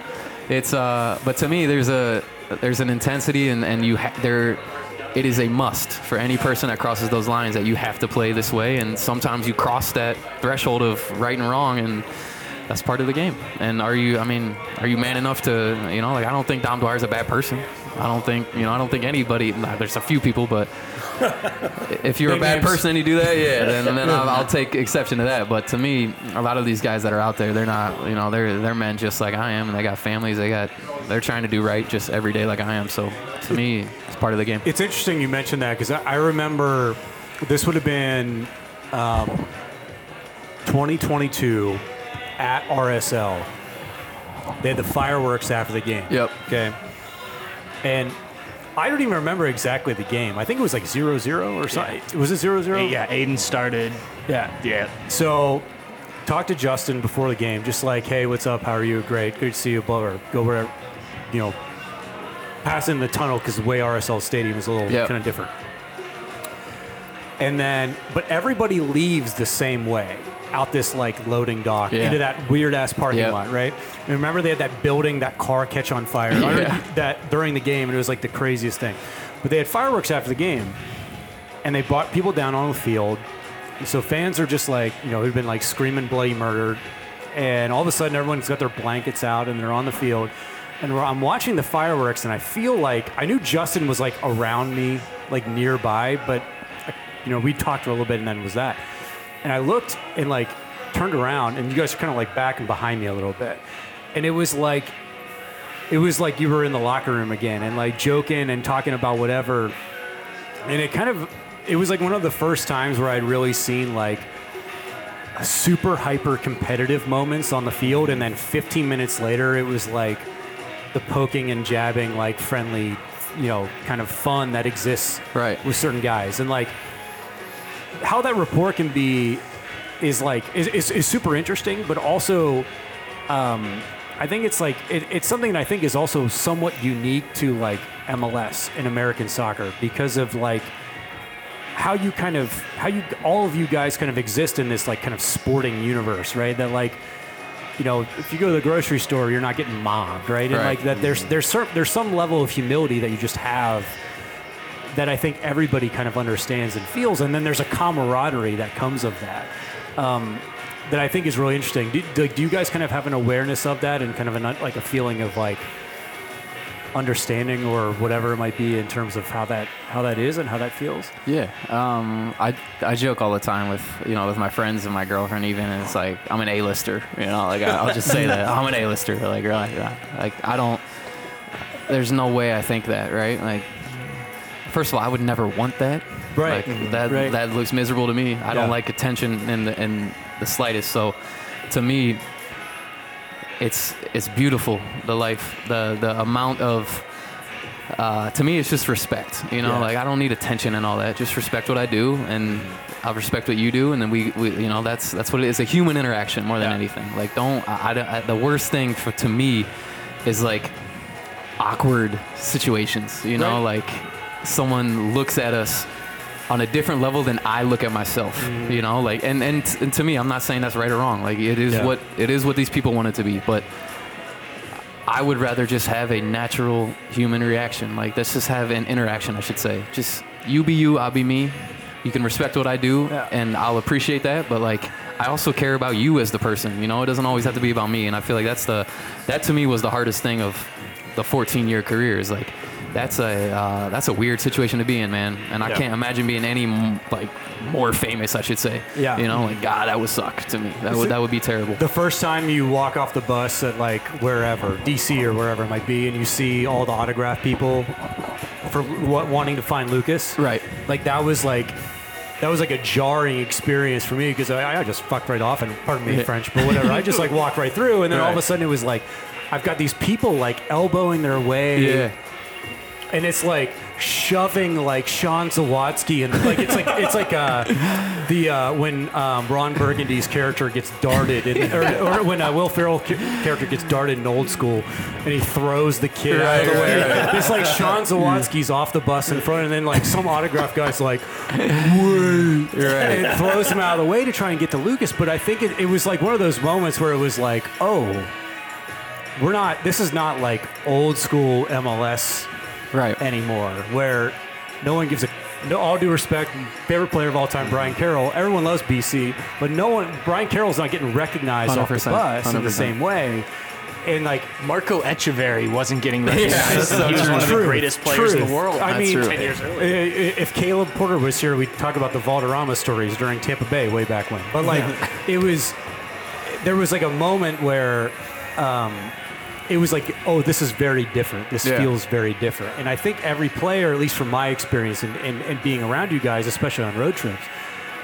it's uh. But to me, there's a there's an intensity and and you ha- there. It is a must for any person that crosses those lines that you have to play this way. And sometimes you cross that threshold of right and wrong, and that's part of the game. And are you? I mean, are you man enough to? You know, like I don't think Dom Dwyer's a bad person. I don't think you know. I don't think anybody. Nah, there's a few people, but if you're a bad names. person and you do that, yeah, then, then I'll, I'll take exception to that. But to me, a lot of these guys that are out there, they're not, you know, they're they're men just like I am, and they got families. They got, they're trying to do right just every day like I am. So to me, it's part of the game. It's interesting you mentioned that because I, I remember this would have been um, 2022 at RSL. they had the fireworks after the game. Yep. Okay. And I don't even remember exactly the game. I think it was like 0 0 or something. Was it 0 0? Yeah, Aidan started. Yeah. Yeah. So, talk to Justin before the game, just like, hey, what's up? How are you? Great. Good to see you. Blah, blah. Go where, you know, pass in the tunnel because the way RSL Stadium is a little Yep. kind of different. And then, but everybody leaves the same way out this like loading dock Yeah. into that weird ass parking Yep. lot, right? And remember they had that building, that car catch on fire Yeah. that during the game, and it was like the craziest thing. But they had fireworks after the game, and they brought people down on the field. So fans are just like, you know, who've been like screaming bloody murder, and all of a sudden everyone's got their blankets out and they're on the field. And I'm watching the fireworks, and I feel like I knew Justin was like around me, like nearby, but you know, we talked for a little bit, and then was that. And I looked and like turned around, and you guys are kind of like back and behind me a little bit, and it was like it was like you were in the locker room again and like joking and talking about whatever. And it kind of, it was like one of the first times where I'd really seen like a super hyper competitive moments on the field. And then 15 minutes later, it was like the poking and jabbing, like friendly, you know, kind of fun that exists Right. with certain guys. And like how that rapport can be is like, is, is, is super interesting, but also um, I think it's like it, it's something that I think is also somewhat unique to like MLS in American soccer because of like how you kind of how you all of you guys kind of exist in this like kind of sporting universe, right? That like you know, if you go to the grocery store, you're not getting mobbed, right? And Right. like that, there's there's cer- there's some level of humility that you just have that I think everybody kind of understands and feels, and then there's a camaraderie that comes of that. Um, that I think is really interesting. Do, do, do you guys kind of have an awareness of that and kind of an, like a feeling of like understanding or whatever it might be in terms of how that how that is and how that feels? Yeah, um, I I joke all the time with you know with my friends and my girlfriend even. And it's like I'm an A-lister, you know. Like I, I'll just say that I'm an A-lister. Like really, like I don't. There's no way I think that, right? Like, first of all, I would never want that. Right. Like, that Right. that looks miserable to me. I Yeah. don't like attention in the in the slightest. So, to me, it's it's beautiful. The life, the the amount of uh, to me, it's just respect. You know, Yeah. like I don't need attention and all that. Just respect what I do, and I'll respect what you do, and then we, we you know, that's that's what it is. A human interaction more than Yeah. anything. Like, don't. I, I the worst thing for to me is like awkward situations. You know, like someone looks at us on a different level than I look at myself. Mm-hmm. You know, like and, and and to me, I'm not saying that's right or wrong. Like it is Yeah. what it is what these people want it to be, but. I would rather just have a natural human reaction. Like let's just have an interaction, I should say. Just you be you, I'll be me. You can respect what I do, Yeah. and I'll appreciate that. But like, I also care about you as the person. You know, it doesn't always have to be about me. And I feel like that's the that to me was the hardest thing of the 14 year career. Is like that's a uh, that's a weird situation to be in, man. And I Yeah. can't imagine being any like more famous. I should say. Yeah. You know, like God, that would suck to me. That would it- that would be terrible. The first time you walk off the bus at like wherever, DC or wherever it might be, and you see all the autograph people for wa- wanting to find Lucas, Right. Like that was like that was like a jarring experience for me because I, I just fucked right off and pardon me. French, but whatever. I just like walked right through, and then all of a sudden it was like I've got these people like elbowing their way, Yeah. And it's like shoving like Sean Zawadzki and like it's like it's like uh, the uh, when um, Ron Burgundy's character gets darted in, or, or when uh, Will Ferrell ca- character gets darted in Old School and he throws the kid out of the way. It's like Sean Zawadzki's off the bus in front, and then like some autograph guy's like, "Wait," and throws him out of the way to try and get to Lucas. But I think it, it was like one of those moments where it was like, oh. We're not. This is not like old school MLS Right. anymore, where no one gives a no all due respect, favorite player of all time, Brian Carroll. Everyone loves BC, but no one Brian Carroll's not getting recognized off the 100%, bus in the same way. And like Marco Etcheverry wasn't getting recognized. that's so he was one of the greatest players in the world. I mean, true. ten years earlier. I- i- If Caleb Porter was here, we'd talk about the Valderrama stories during Tampa Bay way back when. But like, it was, there was like a moment where um, it was like, oh, this is very different. This Yeah. feels very different. And I think every player, at least from my experience and, and, and being around you guys, especially on road trips,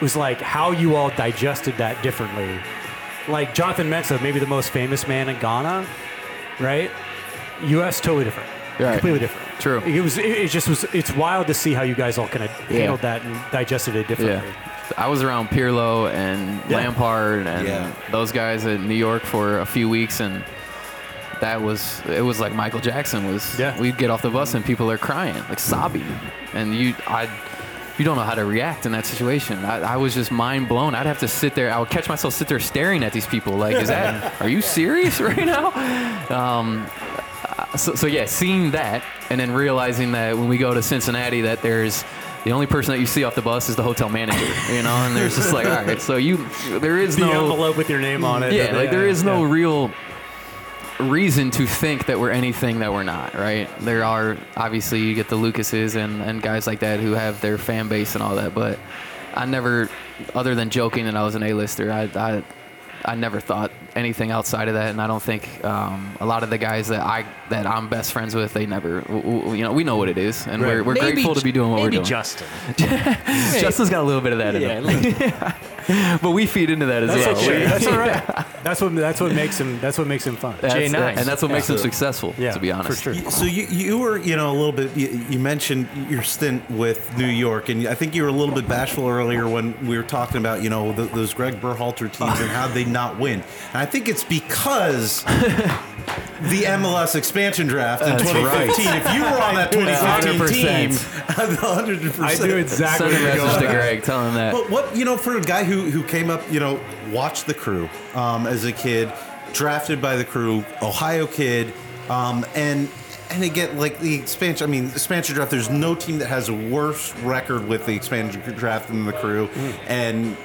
was like how you all digested that differently. Like Jonathan Mensah, maybe the most famous man in Ghana, right? U.S. totally different. Right. Completely different. True. It was. It, it just was. It's wild to see how you guys all kind of Yeah. handled that and digested it differently. Yeah. I was around Pirlo and Yeah. Lampard and Yeah. those guys in New York for a few weeks and that was it was like Michael Jackson was Yeah. we'd get off the bus and people are crying, like sobbing. And you I you don't know how to react in that situation. I, I was just mind blown. I'd have to sit there. I would catch myself sit there staring at these people. Like, is that? Are you serious right now? Um, so, so yeah, seeing that and then realizing that when we go to Cincinnati, that there's the only person that you see off the bus is the hotel manager, you know, and there's just like, all right, so you, there is The no, envelope with your name on it. yeah, like there is no yeah. real reason to think that we're anything that we're not, right? There are obviously you get the Lucases and, and guys like that who have their fan base and all that, but I never, other than joking that I was an A-lister, I, I, I never thought anything outside of that, and I don't think um, a lot of the guys that I that I'm best friends with, they never, w- w- you know, we know what it is, and we're, we're Maybe grateful to be doing what we're maybe doing. Justin. Justin's got a little bit of that in Yeah, him, but we feed into that as That's well. okay. That's all right. That's what. That's what makes him. That's what makes him fun. That's- Jay Nice. and that's what makes him successful. Yeah, to be honest, for sure. So you, you were, you know, a little bit. You, you mentioned your stint with New York, and I think you were a little bit bashful earlier when we were talking about, you know, the, those Greg Berhalter teams and how they not win. And I think it's because the MLS expansion draft in That's 2015. If you were on that 2015 team, 100%. I do exactly. Send a where you're message to. Greg, tell him that. But what you know, for a guy who who came up, you know, watched the crew um, as a kid, drafted by the crew, Ohio kid, um, and and again, like the expansion. I mean, the expansion draft. There's no team that has a worse record with the expansion draft than the crew, and.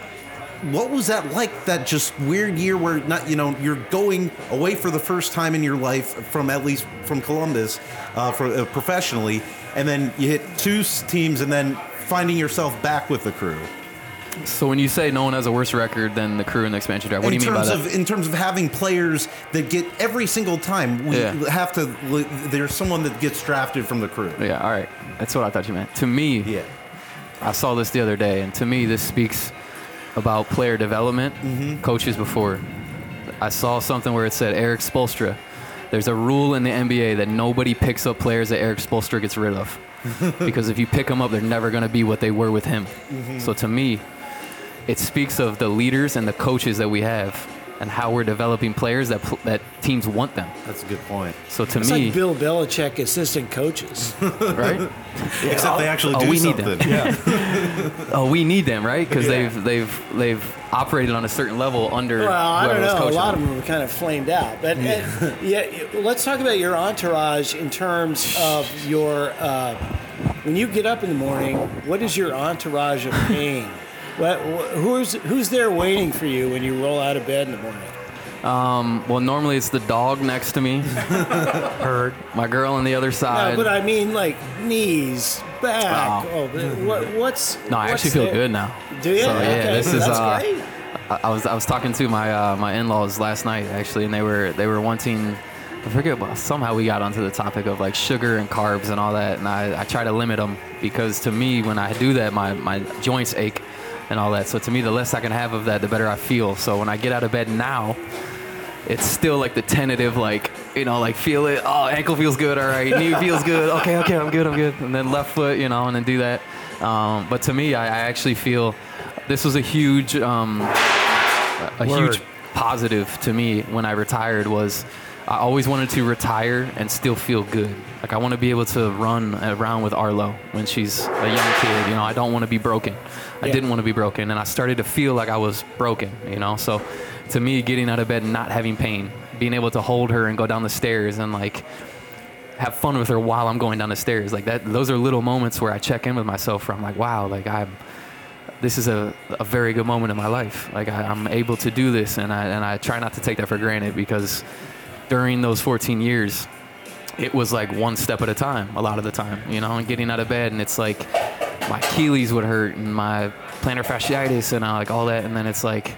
What was that like? That just weird year where not you know you're going away for the first time in your life from at least from Columbus, uh, for uh, professionally, and then you hit two teams, and then finding yourself back with the crew. So when you say no one has a worse record than the crew in the expansion draft, what do in you mean by terms that? of in terms of having players that get every single time we Yeah. have to there's someone that gets drafted from the crew yeah, all right. That's what I thought you meant. To me, yeah I saw this the other day, and to me, this speaks about player development, Mm-hmm. coaches before. I saw something where it said Erik Spoelstra. There's a rule in the NBA that nobody picks up players that Erik Spoelstra gets rid of. because if you pick them up, they're never going to be what they were with him. Mm-hmm. So to me, it speaks of the leaders and the coaches that we have and how we're developing players that, pl- that teams want them. that's a good point So to It's me, like Bill Belichick assistant coaches. right? except they actually oh, do we need something them. Oh, we need them, right? Because they've they've they've operated on a certain level under. Well, I don't was know. A lot them. of them were kind of flamed out. But uh, yeah, let's talk about your entourage in terms of your. Uh, when you get up in the morning, what is your entourage of pain? What, who's who's there waiting for you when you roll out of bed in the morning? Well, normally it's the dog next to me, Heard. my girl on the other No, side. but I mean like knees, back. Oh. Oh, what, what's? no, I what's actually feel there? good now. Do you? So, yeah, okay, this is, that's uh, great. I, I was I was talking to my uh, my in-laws last night actually, and they were they were wanting. I forget, but somehow we got onto the topic of like sugar and carbs and all that, and I, I try to limit them because to me, when I do that, my, my joints ache and all that. So to me, the less I can have of that, the better I feel. So when I get out of bed now, it's still like the tentative, like you know, like feel it. Oh, ankle feels good. All right, knee feels good. Okay, okay, I'm good. I'm good. And then left foot, you know, and then do that. Um, but to me, I, I actually feel this was a huge, um, a Word. huge positive to me when I retired was I always wanted to retire and still feel good. Like I want to be able to run around with Arlo when she's a young kid. You know, I don't want to be broken. I Yeah. didn't want to be broken, and I started to feel like I was broken. You know, so to me, getting out of bed and not having pain, being able to hold her and go down the stairs and like have fun with her while I'm going down the stairs, like that. Those are little moments where I check in with myself. Where I'm like, wow, like I'm this is a, a very good moment in my life. Like I, I'm able to do this, and I and I try not to take that for granted because during those 14 years, it was like one step at a time. A lot of the time, you know, and getting out of bed, and it's like my Achilles would hurt and my plantar fasciitis and uh, like all that, and then it's like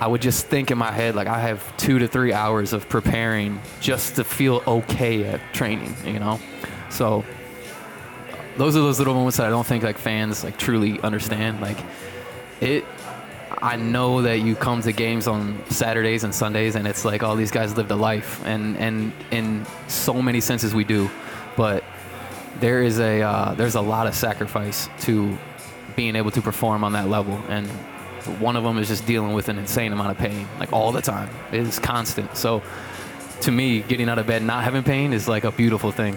I would just think in my head like I have two to three hours of preparing just to feel okay at training, you know. So those are those little moments that I don't think like fans like truly understand. Like it, I know that you come to games on Saturdays and Sundays, and it's like all these guys lived a life, and and in so many senses we do, but there is a uh, there's a lot of sacrifice to being able to perform on that level, and one of them is just dealing with an insane amount of pain, like all the time. It is constant. So, to me, getting out of bed not having pain is like a beautiful thing.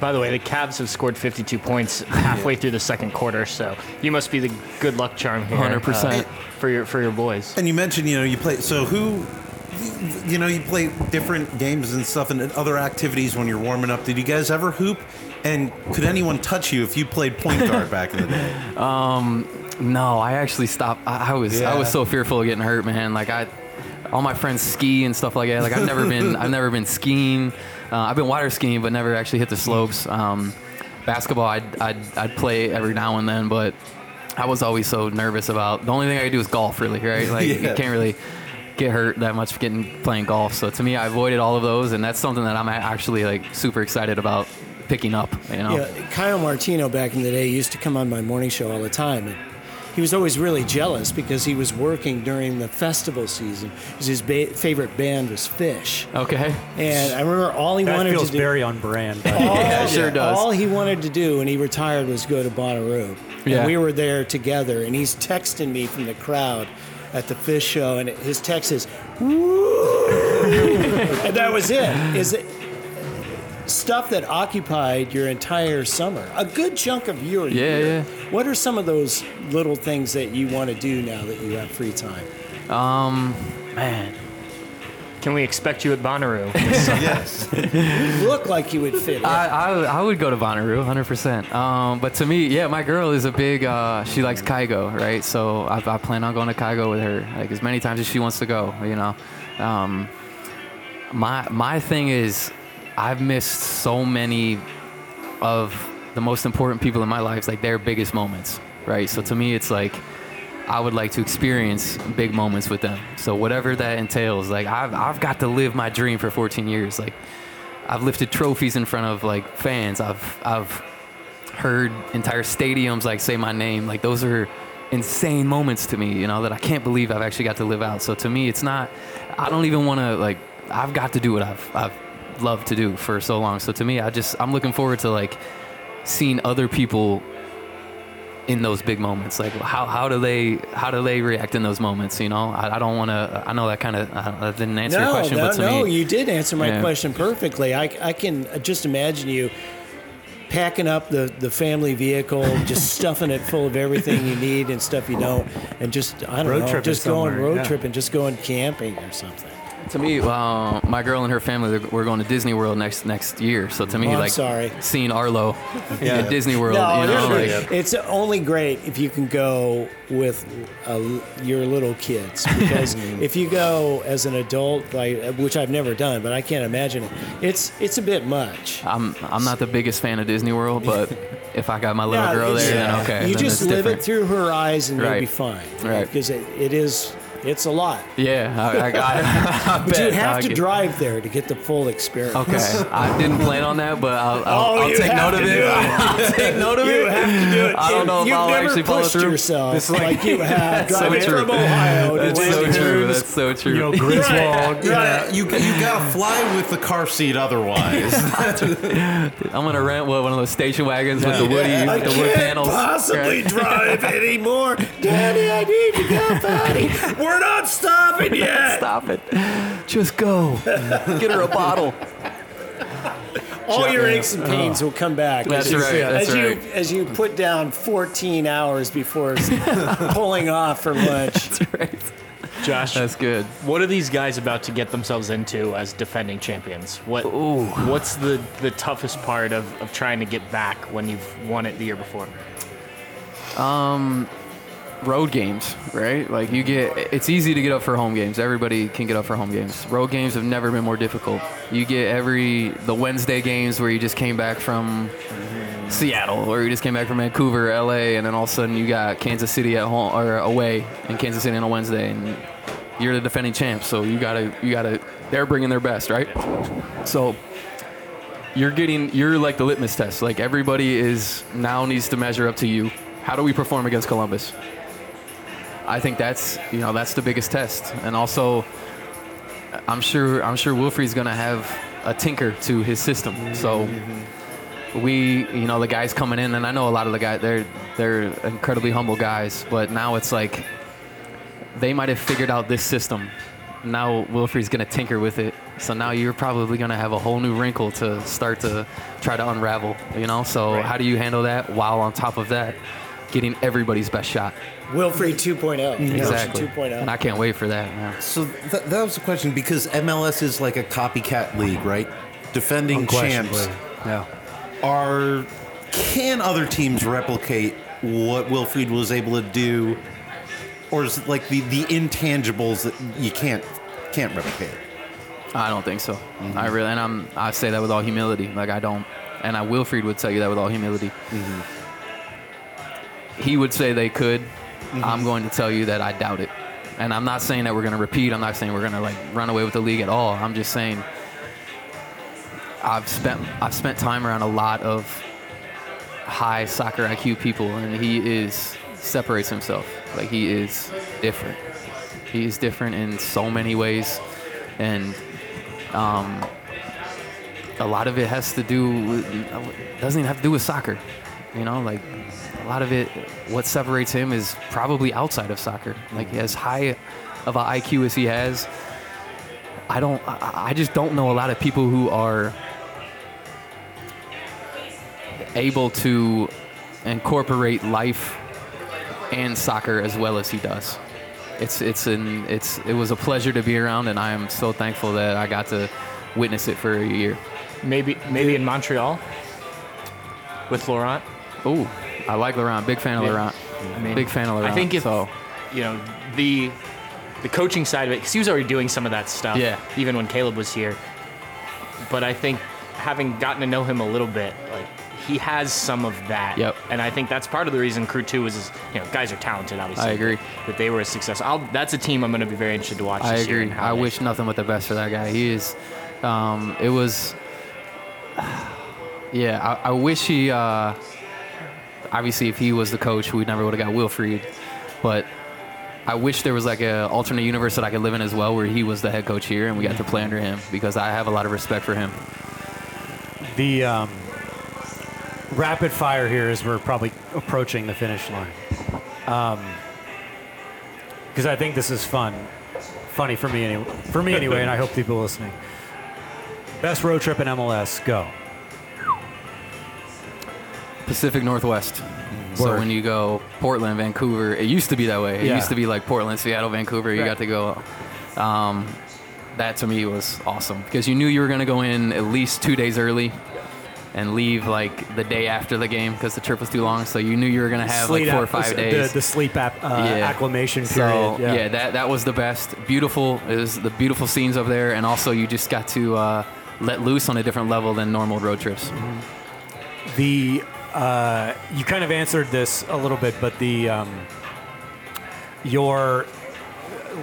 By the way, the Cavs have scored 52 points halfway through the second quarter, so you must be the good luck charm here. 100%. uh, for your for your boys. And you mentioned, you know, you play. So who, you know, you play different games and stuff and other activities when you're warming up. Did you guys ever hoop? And could anyone touch you if you played point guard back in the day? No, I actually stopped. I, I was I was so fearful of getting hurt, man. Like I, all my friends ski and stuff like that. Like I've never been I've never been skiing. Uh, I've been water skiing, but never actually hit the slopes. Um, basketball, I'd, I'd I'd play every now and then, but I was always so nervous about. The only thing I could do is golf, really, right? Like you can't really get hurt that much getting playing golf. So to me, I avoided all of those, and that's something that I'm actually like super excited about picking up. You know. Yeah, Kyle Martino back in the day used to come on my morning show all the time. And he was always really jealous because he was working during the festival season. 'Cause His ba- favorite band was Phish. Okay. And I remember all he That wanted feels to do. Feels very on brand. but- all, Yeah, it sure does. All he wanted to do when he retired was go to Bonnaroo. Yeah. And we were there together, and he's texting me from the crowd at the Phish show, and his text is, "Woo!" and that was it. Is it stuff that occupied your entire summer, a good chunk of your Yeah, year? yeah. What are some of those little things that you want to do now that you have free time? Um, man. Can we expect you at Bonnaroo? yes. You look like you would fit. I, I, I would go to Bonnaroo, 100%. Um, but to me, yeah, my girl is a big, uh, she likes Kygo, right? So I, I plan on going to Kygo with her, like as many times as she wants to go, you know? Um, my, my thing is, I've missed so many of the most important people in my life, like their biggest moments, right? So to me, it's like, I would like to experience big moments with them. So whatever that entails, like I've, I've got to live my dream for 14 years. Like I've lifted trophies in front of like fans. I've I've heard entire stadiums like say my name. Like those are insane moments to me, you know, that I can't believe I've actually got to live out. So to me, it's not. I don't even want to like. I've got to do what I've I've loved to do for so long. So to me, I just I'm looking forward to like seeing other people in those big moments like how, how do they how do they react in those moments you know i, I don't want to i know that kind of I didn't answer your no, question no, but to no, me you did answer my Yeah. question perfectly. I, I can uh, just imagine you packing up the, the family vehicle, just stuffing it full of everything you need and stuff you don't, and just I don't Road know, just going road yeah. tripping, just going camping or something. To me uh, my girl and her family they're- we're going to disney world next next year so to me Oh, like sorry. seeing arlo Yeah. at disney world No, you know there's- like, it's only great if you can go with uh, your little kids because if you go as an adult, like which I've never done, but I can't imagine it. It's it's a bit much. i'm i'm not the biggest fan of disney world but if i got my little Yeah, girl it's- there then okay You then just live different. it through her eyes and you'll be fine. Right. Because it, it is, it's a lot. yeah i, I, I, I But you have I'll to get- drive there to get the full experience. Okay, I didn't plan on that, but I'll, I'll, Oh, I'll you take have note of it. do it. I'll take note of You it. have to do it. I don't know if You've I'll never actually follow pushed through. yourself This is like- like you have so driving true. from Ohio to That's so Landon true. Dunes. That's so true. You know, Griswold. Yeah, you you gotta fly with the car seat otherwise. I'm gonna rent what, one of those station wagons with the woody, I with the wood can't panels. possibly Right. drive anymore. Daddy, I need to go potty. We're not stopping yet. Stop it. Just go. Get her a bottle. All your aches and pains will come back. That's as you, right, that's as you as you put down 14 hours before pulling off for lunch. That's right. Josh, That's good. what are these guys about to get themselves into as defending champions? What What's the, the toughest part of, of trying to get back when you've won it the year before? Um, road games, right? Like you get, it's easy to get up for home games. Everybody can get up for home games. Road games have never been more difficult. You get every the Wednesday games where you just came back from Seattle or you just came back from Vancouver, LA, and then all of a sudden you got Kansas City at home or away in Kansas City on a Wednesday, and you're the defending champ. So you gotta, you gotta, they're bringing their best, right? So you're getting you're like the litmus test like everybody is now needs to measure up to you how do we perform against columbus I think that's you know that's the biggest test, and also I'm sure I'm sure Wilfried's gonna have a tinker to his system. So we you know the guys coming in, and I know a lot of the guys they're they're incredibly humble guys, but now it's like they might have figured out this system. Now Wilfried's gonna tinker with it, so now you're probably gonna have a whole new wrinkle to start to try to unravel. You know, so how do you handle that while on top of that, getting everybody's best shot? Wilfried 2.0. Exactly. 2.0. And I can't wait for that. Man. So th- that was the question because MLS is like a copycat league, right? Defending champs Unquestionably. Yeah. are can other teams replicate what Wilfried was able to do, or is it like the the intangibles that you can't can't replicate? I don't think so. I really, and I'm, I say that with all humility. Like I don't, and I Wilfried would tell you that with all humility. Mm-hmm. He would say they could. I'm going to tell you that I doubt it. And I'm not saying that we're going to repeat. I'm not saying we're going to like run away with the league at all. I'm just saying I've spent I've spent time around a lot of high soccer IQ people, and he is separates himself. Like he is different. He is different in so many ways, and um, a lot of it has to do with, doesn't even have to do with soccer. You know, like a lot of it, what separates him is probably outside of soccer. Like as high of an IQ as he has, I don't. I just don't know a lot of people who are able to incorporate life and soccer as well as he does. It's it's an it's it was a pleasure to be around, and I am so thankful that I got to witness it for a year. Maybe maybe in Montreal with Laurent. Ooh, I like Laurent. Big fan of Yeah. Laurent. I mean, Big fan of Laurent. I think if so. you know the the coaching side of it, because he was already doing some of that stuff. Yeah. Even when Caleb was here, but I think having gotten to know him a little bit, like he has some of that. Yep. And I think that's part of the reason Crew Two was, is, you know, guys are talented. Obviously, I agree. That they were a success. I'll, that's a team I'm going to be very interested to watch. I this agree. I they- wish nothing but the best for that guy. He is. Um, it was. Yeah, I, I wish he. Uh, obviously, if he was the coach, we never would have got Wilfried. But I wish there was like a alternate universe that I could live in as well, where he was the head coach here and we got to play under him because I have a lot of respect for him. The um, rapid fire here as we're probably approaching the finish line. Because I think this is fun. Funny for me, anyway, for me anyway, and I hope people listening. Best road trip in MLS, go. Pacific Northwest. So Word. when you go Portland, Vancouver, it used to be that way. It Yeah. used to be like Portland, Seattle, Vancouver. You Right. got to go. Um, that to me was awesome because you knew you were going to go in at least two days early and leave like the day after the game because the trip was too long. So you knew you were going to have like Sleep four or app- five the- days. The, sleep app, uh, Yeah. acclimation So period. yeah. that that was the best. Beautiful. It was the beautiful scenes up there, and also you just got to uh, let loose on a different level than normal road trips. The uh, you kind of answered this a little bit, but the um, your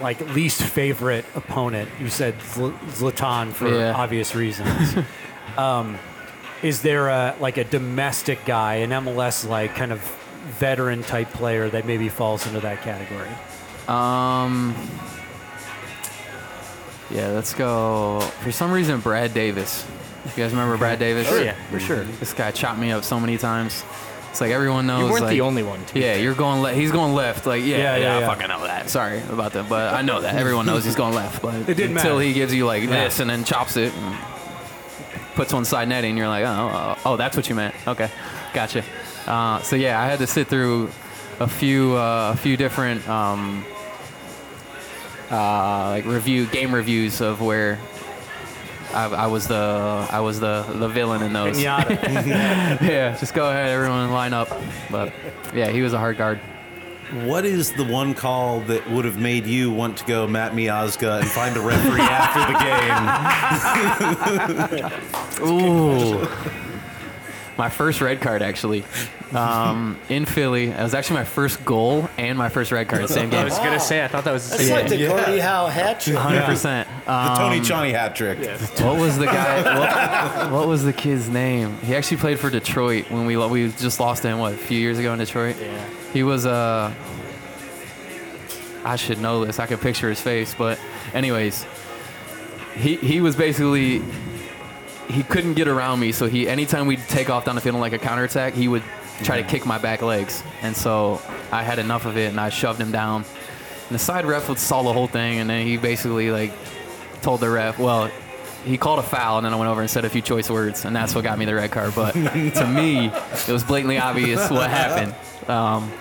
like least favorite opponent, you said Zl- Zlatan for Yeah. obvious reasons. um, is there a like a domestic guy, an MLS like kind of veteran type player that maybe falls into that category? Um. Yeah, let's go. For some reason, Brad Davis. You guys remember Brad Davis? Oh, yeah. for sure. This guy chopped me up so many times. It's like everyone knows. You weren't like, the only one. To be Yeah, fair. you're going. Le- he's going left. Like, yeah, Yeah, yeah, yeah, I fucking know that. Sorry about that, but I know that everyone knows he's going left. But It didn't until matter. he gives you like Yeah. this and then chops it and puts one side netting, and you're like, oh, oh, oh, that's what you meant. Okay, gotcha. Uh, so yeah, I had to sit through a few, uh, a few different um, uh, like review game reviews of where. I, I was the I was the, the villain in those. Pinata. yeah, just go ahead, everyone line up. But yeah, he was a hard guard. What is the one call that would have made you want to go Matt Miazga and find a referee after the game? Ooh. My first red card, actually, um, in Philly. It was actually my first goal and my first red card at the same game. I was gonna say I thought that was the That's same. like the Yeah. Cody Howe hat trick. Hundred percent. The Tony Chani hat trick. What was the guy? What, what was the kid's name? He actually played for Detroit when we we just lost to him. What a few years ago in Detroit. Yeah. He was uh I should know this. I could picture his face, but anyways, he he was basically he couldn't get around me, so he anytime we'd take off down the field on like a counterattack, he would try to kick my back legs, and so I had enough of it, and I shoved him down. And the side ref saw the whole thing, and then he basically like told the ref, well, he called a foul, and then I went over and said a few choice words, and that's what got me the red card. But to me, it was blatantly obvious what happened. Um,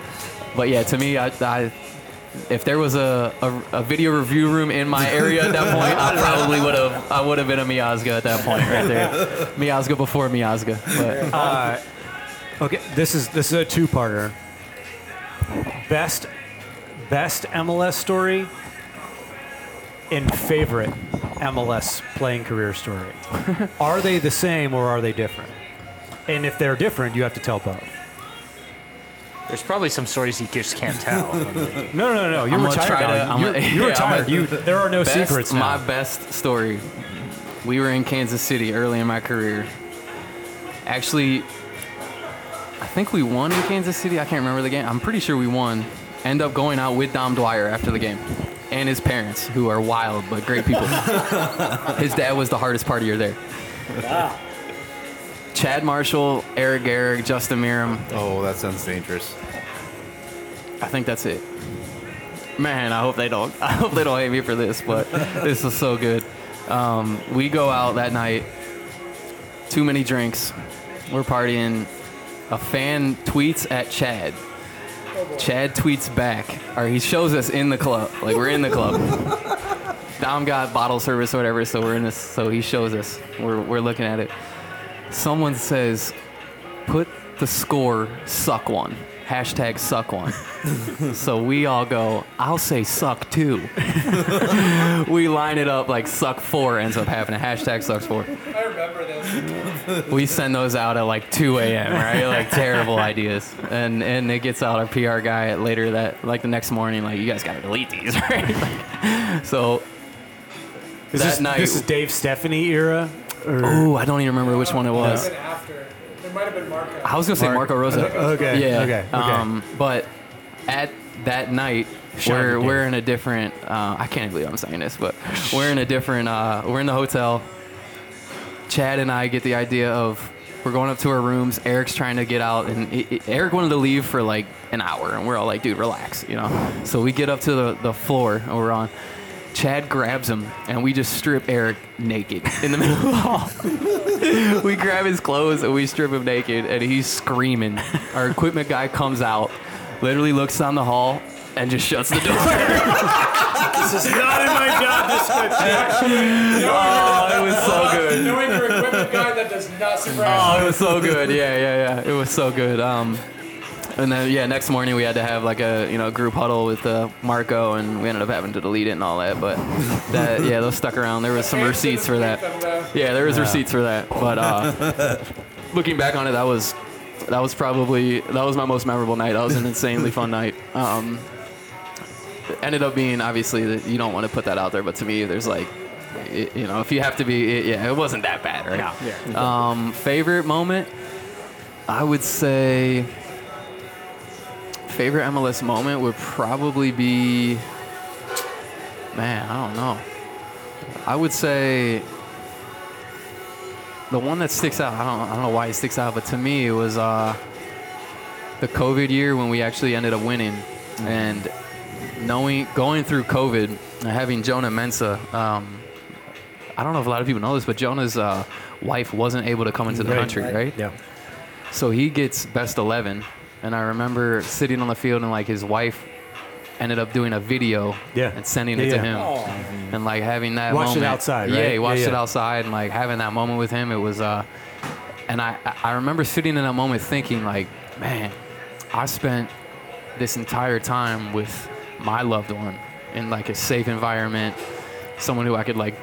but yeah, to me, I, I if there was a, a, a video review room in my area at that point, I probably would have I would have been a Miazga at that point right there. Miazga before Miazga. But Uh, okay, this is this is a two-parter. Best best MLS story and favorite MLS playing career story. are they the same or are they different? And if they're different, you have to tell both. There's probably some stories you just can't tell. No, no, no, no. You're I'm gonna retired. try to- now. I'm you're gonna- you're yeah, I'm retired. gonna- you, there are no best, secrets now. My best story. We were in Kansas City early in my career. Actually, I think we won in Kansas City. I can't remember the game. I'm pretty sure we won. End up going out with Dom Dwyer after the game, and his parents, who are wild but great people. his dad was the hardest partier there. Chad Marshall, Eric Gehrig, Justin Meram. Oh, that sounds dangerous. I think that's it. Man, I hope they don't. I hope they don't hate me for this, but this is so good. Um, we go out that night. Too many drinks. We're partying. A fan tweets at Chad. Chad tweets back, or he shows us in the club. Like we're in the club. Dom got bottle service or whatever, so we're in this. So he shows us. We're we're looking at it. Someone says, "Put the score suck one." Hashtag suck one. so we all go. I'll say suck two. we line it up like suck four ends up happening. Hashtag sucks four. I remember this. We send those out at like 2 a.m. Right, like terrible ideas, and and it gets out our PR guy later that like the next morning like you guys gotta delete these, right? Like, so Is that this, night- this is Dave Stephanie era. Or, oh, I don't even remember which one it was. Been. It might have been Marco. I was gonna say Marco Rosa. okay. Yeah. Okay. Okay. Um, but at that night, Shout we're we're in a different. Uh, I can't believe I'm saying this, but we're in a different. Uh, we're in the hotel. Chad and I get the idea of we're going up to our rooms. Eric's trying to get out, and it, it- Eric wanted to leave for like an hour, and we're all like, "Dude, relax," you know. So we get up to the, the floor, and we're on. Chad grabs him, and we just strip Eric naked in the middle of the hall. we grab his clothes and we strip him naked, and he's screaming. Our equipment guy comes out, literally looks down the hall, and just shuts the door. this is not in my job description. oh, it was so good. Knowing your equipment guy, that does not surprise Oh, it was so good. Yeah, yeah, yeah. It was so good. Um, and then yeah, next morning we had to have like a you know group huddle with uh, Marco, and we ended up having to delete it and all that. But that yeah, those stuck around. There was some receipts for that. Yeah, there was receipts for that. But uh, looking back on it, that was that was probably that was my most memorable night. That was an insanely fun night. Um, ended up being obviously that you don't want to put that out there, but to me, there's like. It, you know, if you have to be, it, yeah, it wasn't that bad, right? yeah Um, favorite moment, I would say. Favorite MLS moment would probably be. Man, I don't know. I would say. The one that sticks out, I don't, I don't know why it sticks out, but to me it was uh, the COVID year when we actually ended up winning, and knowing going through COVID, and having Jonah Mensah. Um, I don't know if a lot of people know this, but Jonah's uh, wife wasn't able to come into the Right. country, right? Yeah. So he gets best 11. And I remember sitting on the field and like his wife ended up doing a video Yeah. and sending Yeah, it to yeah. him. And like having that Watched it moment. outside, Yeah, right? he watched Yeah, it outside and like having that moment with him. It was, uh, and I, I remember sitting in that moment thinking like, man, I spent this entire time with my loved one in like a safe environment, someone who I could like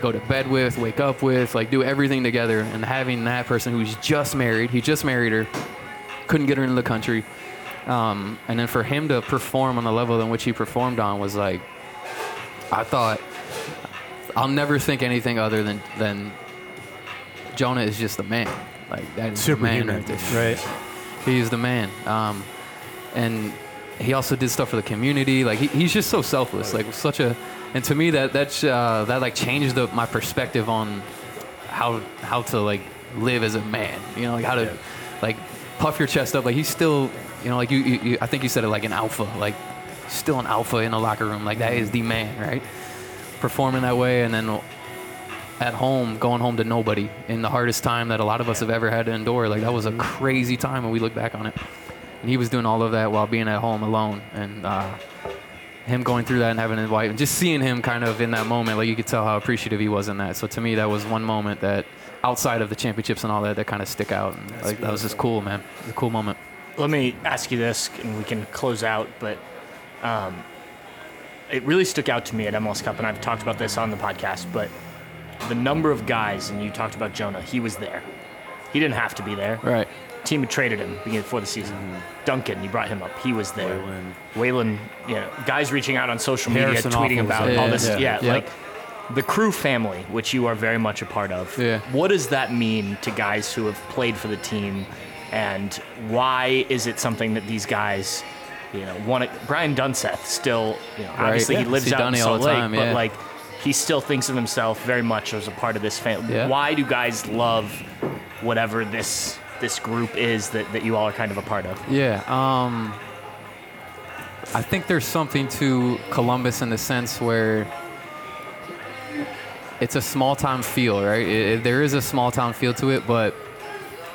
go to bed with, wake up with, like do everything together. And having that person who's just married, he just married her, couldn't get her into the country. Um, and then for him to perform on the level in which he performed on was like, I thought, I'll never think anything other than, than Jonah is just the man. Like that is the man right there. Right. He's the man. Um, and he also did stuff for the community. Like he, he's just so selfless. Like such a, and to me that that's uh, that like changed the, my perspective on how how to like live as a man. You know, like how to like puff your chest up. Like he's still, you know, like you, you, you I think you said it like an alpha. Like still an alpha in the locker room. Like that is the man, right? Performing that way, and then at home, going home to nobody in the hardest time that a lot of us have ever had to endure. Like that was a crazy time when we look back on it. And he was doing all of that while being at home alone, and uh, him going through that and having his wife, and just seeing him kind of in that moment, like you could tell how appreciative he was in that. So to me, that was one moment that, outside of the championships and all that, that kind of stick out. And, like that was just cool, man. It was a cool moment. Let me ask you this, and we can close out. But um, it really stuck out to me at MLS Cup, and I've talked about this on the podcast. But the number of guys, and you talked about Jonah, he was there. He didn't have to be there. Right. Team had traded him before the season. Duncan, you brought him up. He was there. Waylon, Waylon you know, guys reaching out on social media, Harrison tweeting Hoffman about there. all this. Yeah. Yeah, Yeah. like the crew family, which you are very much a part of. Yeah. What does that mean to guys who have played for the team, and why is it something that these guys, you know, want to? Brian Dunseth still, you know, obviously he lives See out in Dunny all Salt Lake, time, but like he still thinks of himself very much as a part of this family. Yeah. Why do guys love whatever this this group is that, that you all are kind of a part of? Yeah. Um, I think there's something to Columbus in the sense where it's a small town feel, right? It, it- there is a small town feel to it, but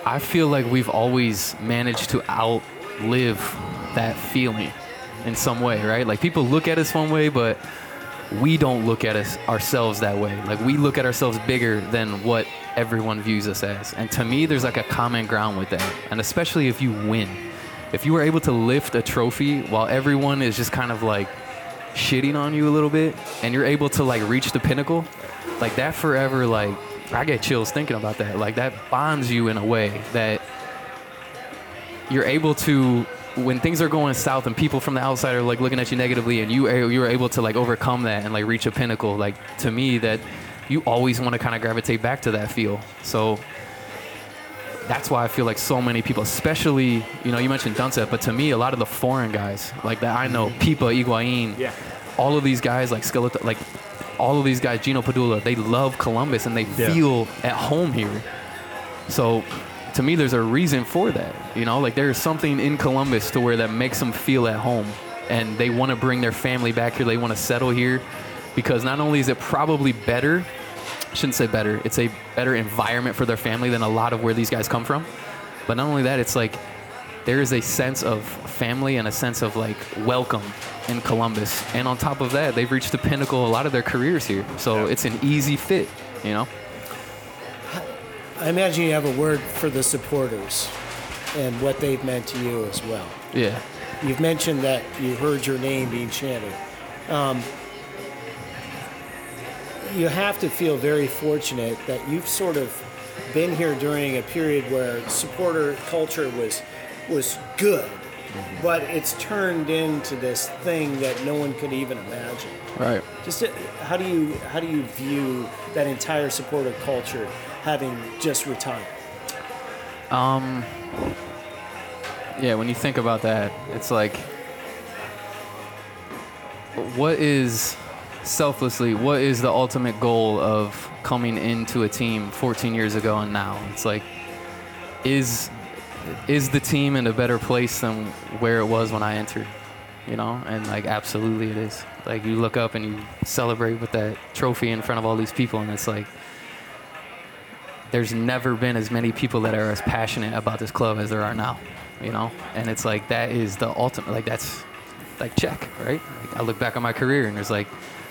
I feel like we've always managed to outlive that feeling in some way, right? Like people look at us one way, but we don't look at us ourselves that way. Like we look at ourselves bigger than what everyone views us as. And to me, there's like a common ground with that. And especially if you win, if you were able to lift a trophy while everyone is just kind of like shitting on you a little bit, and you're able to like reach the pinnacle, like that forever, like I get chills thinking about that. Like that bonds you in a way that you're able to when things are going south and people from the outside are like looking at you negatively and you you were able to like overcome that and like reach a pinnacle like to me that you always want to kind of gravitate back to that feel so that's why I feel like so many people, especially you know you mentioned Dunseth, but to me a lot of the foreign guys like that I know, mm-hmm. Pipa, Higuaín, Yeah. all of these guys like Skeleton, like all of these guys, Gino Padula, they love Columbus and they Yeah. feel at home here. So to me, there's a reason for that. You know, like there's something in Columbus to where that makes them feel at home, and they want to bring their family back here. They want to settle here because not only is it probably better, I shouldn't say better, it's a better environment for their family than a lot of where these guys come from. But not only that, it's like there is a sense of family and a sense of like welcome in Columbus. And on top of that, they've reached the pinnacle a lot of their careers here. So it's an easy fit, you know? I imagine you have a word for the supporters and what they've meant to you as well. Yeah. You've mentioned that you heard your name being chanted. Um, you have to feel very fortunate that you've sort of been here during a period where supporter culture was was good, but it's turned into this thing that no one could even imagine. Right. Just uh, how do you how do you view that entire supporter culture having just retired? Um, yeah, when you think about that, it's like, what is selflessly, what is the ultimate goal of coming into a team 14 years ago and now? It's like, is is the team in a better place than where it was when I entered? You know, and like absolutely it is. Like you look up and you celebrate with that trophy in front of all these people, and it's like there's never been as many people that are as passionate about this club as there are now, you know? And it's like that is the ultimate like that's like check, right? Like, I look back on my career and there's like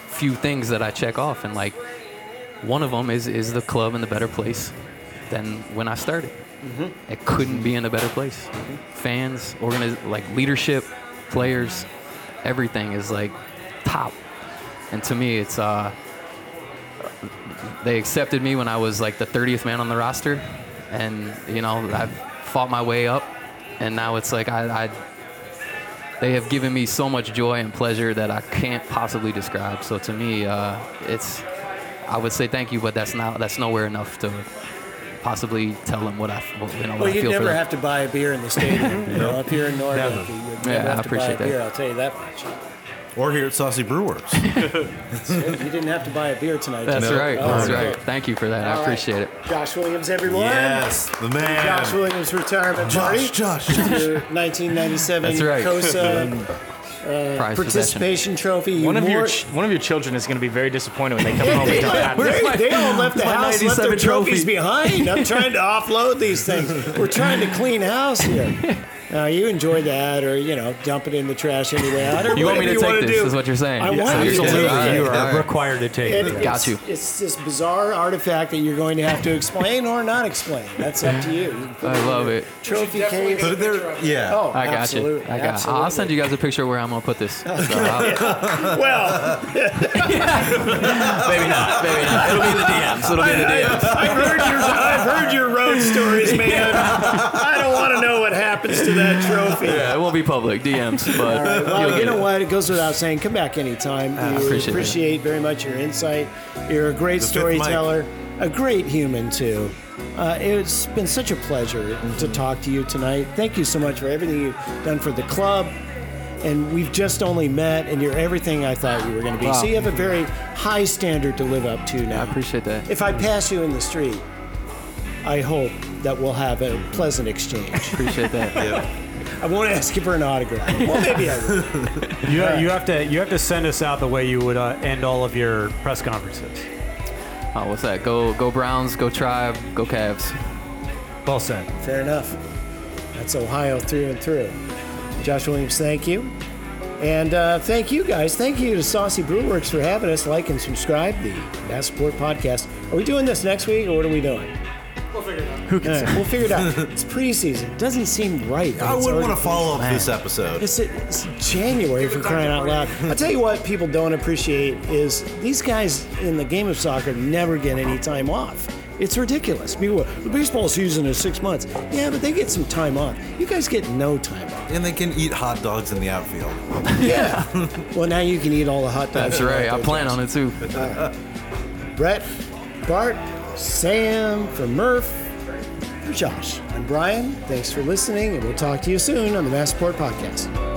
few things that I check off and like one of them is is the club in the better place than when I started. It couldn't be in a better place. Fans, organiz- like leadership, players, everything is like top. And to me, it's uh, they accepted me when I was like the 30th man on the roster, and you know I've fought my way up, and now it's like I, I they have given me so much joy and pleasure that I can't possibly describe. So to me, uh, it's I would say thank you, but that's not that's nowhere enough to possibly tell them what I, what, you know, what Well, I you'd feel for never have to buy a beer in the stadium. you know, up here in Norway, Never. you'd Yeah, never I have to buy a appreciate that. beer. I'll tell you that much. Or here at Saucy Brew Works. You didn't have to buy a beer tonight. That's did right. Oh, That's okay. right. Thank you for that. All I right. appreciate it. Josh Williams, everyone. yes, the man. Josh Williams retirement party. Josh, Josh. 1997 That's right. COSA Uh, prize possession. participation trophy. You One of your ch- one of your children is going to be very disappointed when they come home and don't they, they all left the my house, left their 97 trophies behind. I'm trying to offload these things. We're trying to clean house here. Now you enjoy that, or you know, dump it in the trash anyway. Out, or You want me to wanna take this? do. Is what you're saying? I want So you to take all right, it. You are right. required to take It- it. Got you. It's this bizarre artifact that you're going to have to explain or not explain. That's up to you. you I love it. Trophy Definitely case. Put it there. Yeah. Oh, I got absolutely. you. I got. absolutely. I'll send you guys a picture where I'm gonna put this. So I'll- Well, maybe not. Maybe not. It'll be in the DMs. It'll be in the DMs. I've heard your I've heard your road stories, man. I don't want to know what happens to that trophy. Yeah, it won't be public DMs, but Well, you'll you get know it. what? It goes without saying. Come back anytime. We appreciate appreciate very much your insight. You're a great The storyteller, a great human too. Uh, it's been such a pleasure to talk to you tonight. Thank you so much for everything you've done for the club. And we've just only met, and you're everything I thought you were going to be. Wow. So you have a very high standard to live up to now. I appreciate that. If I pass you in the street, I hope that we'll have a pleasant exchange. Appreciate that. I won't ask you for an autograph. Well, maybe I will. You, you have to you have to send us out the way you would uh, end all of your press conferences. Oh, what's that? Go, go Browns. Go Tribe. Go Cavs. Well said. Fair enough. That's Ohio through and through. Josh Williams, thank you. And uh, thank you guys. Thank you to Saucy Brewworks for having us. Like and subscribe the Mass Support Podcast. Are we doing this next week or what are we doing? Who can All say? right, we'll figure it out. It's preseason. It doesn't seem right. that I it's wouldn't already want to follow up pre- this episode. It's, it's January for crying out loud. I'll tell you what people don't appreciate is these guys in the game of soccer never get any time off. It's ridiculous. People, the baseball season is six months. Yeah, but they get some time off. You guys get no time off. And they can eat hot dogs in the outfield. Yeah. well, now you can eat all the hot dogs. That's right. I plan on it too. Uh, Brett, Bart, Sam, from Murph, for Josh. I'm Brian. Thanks for listening, and we'll talk to you soon on the Mass Support Podcast.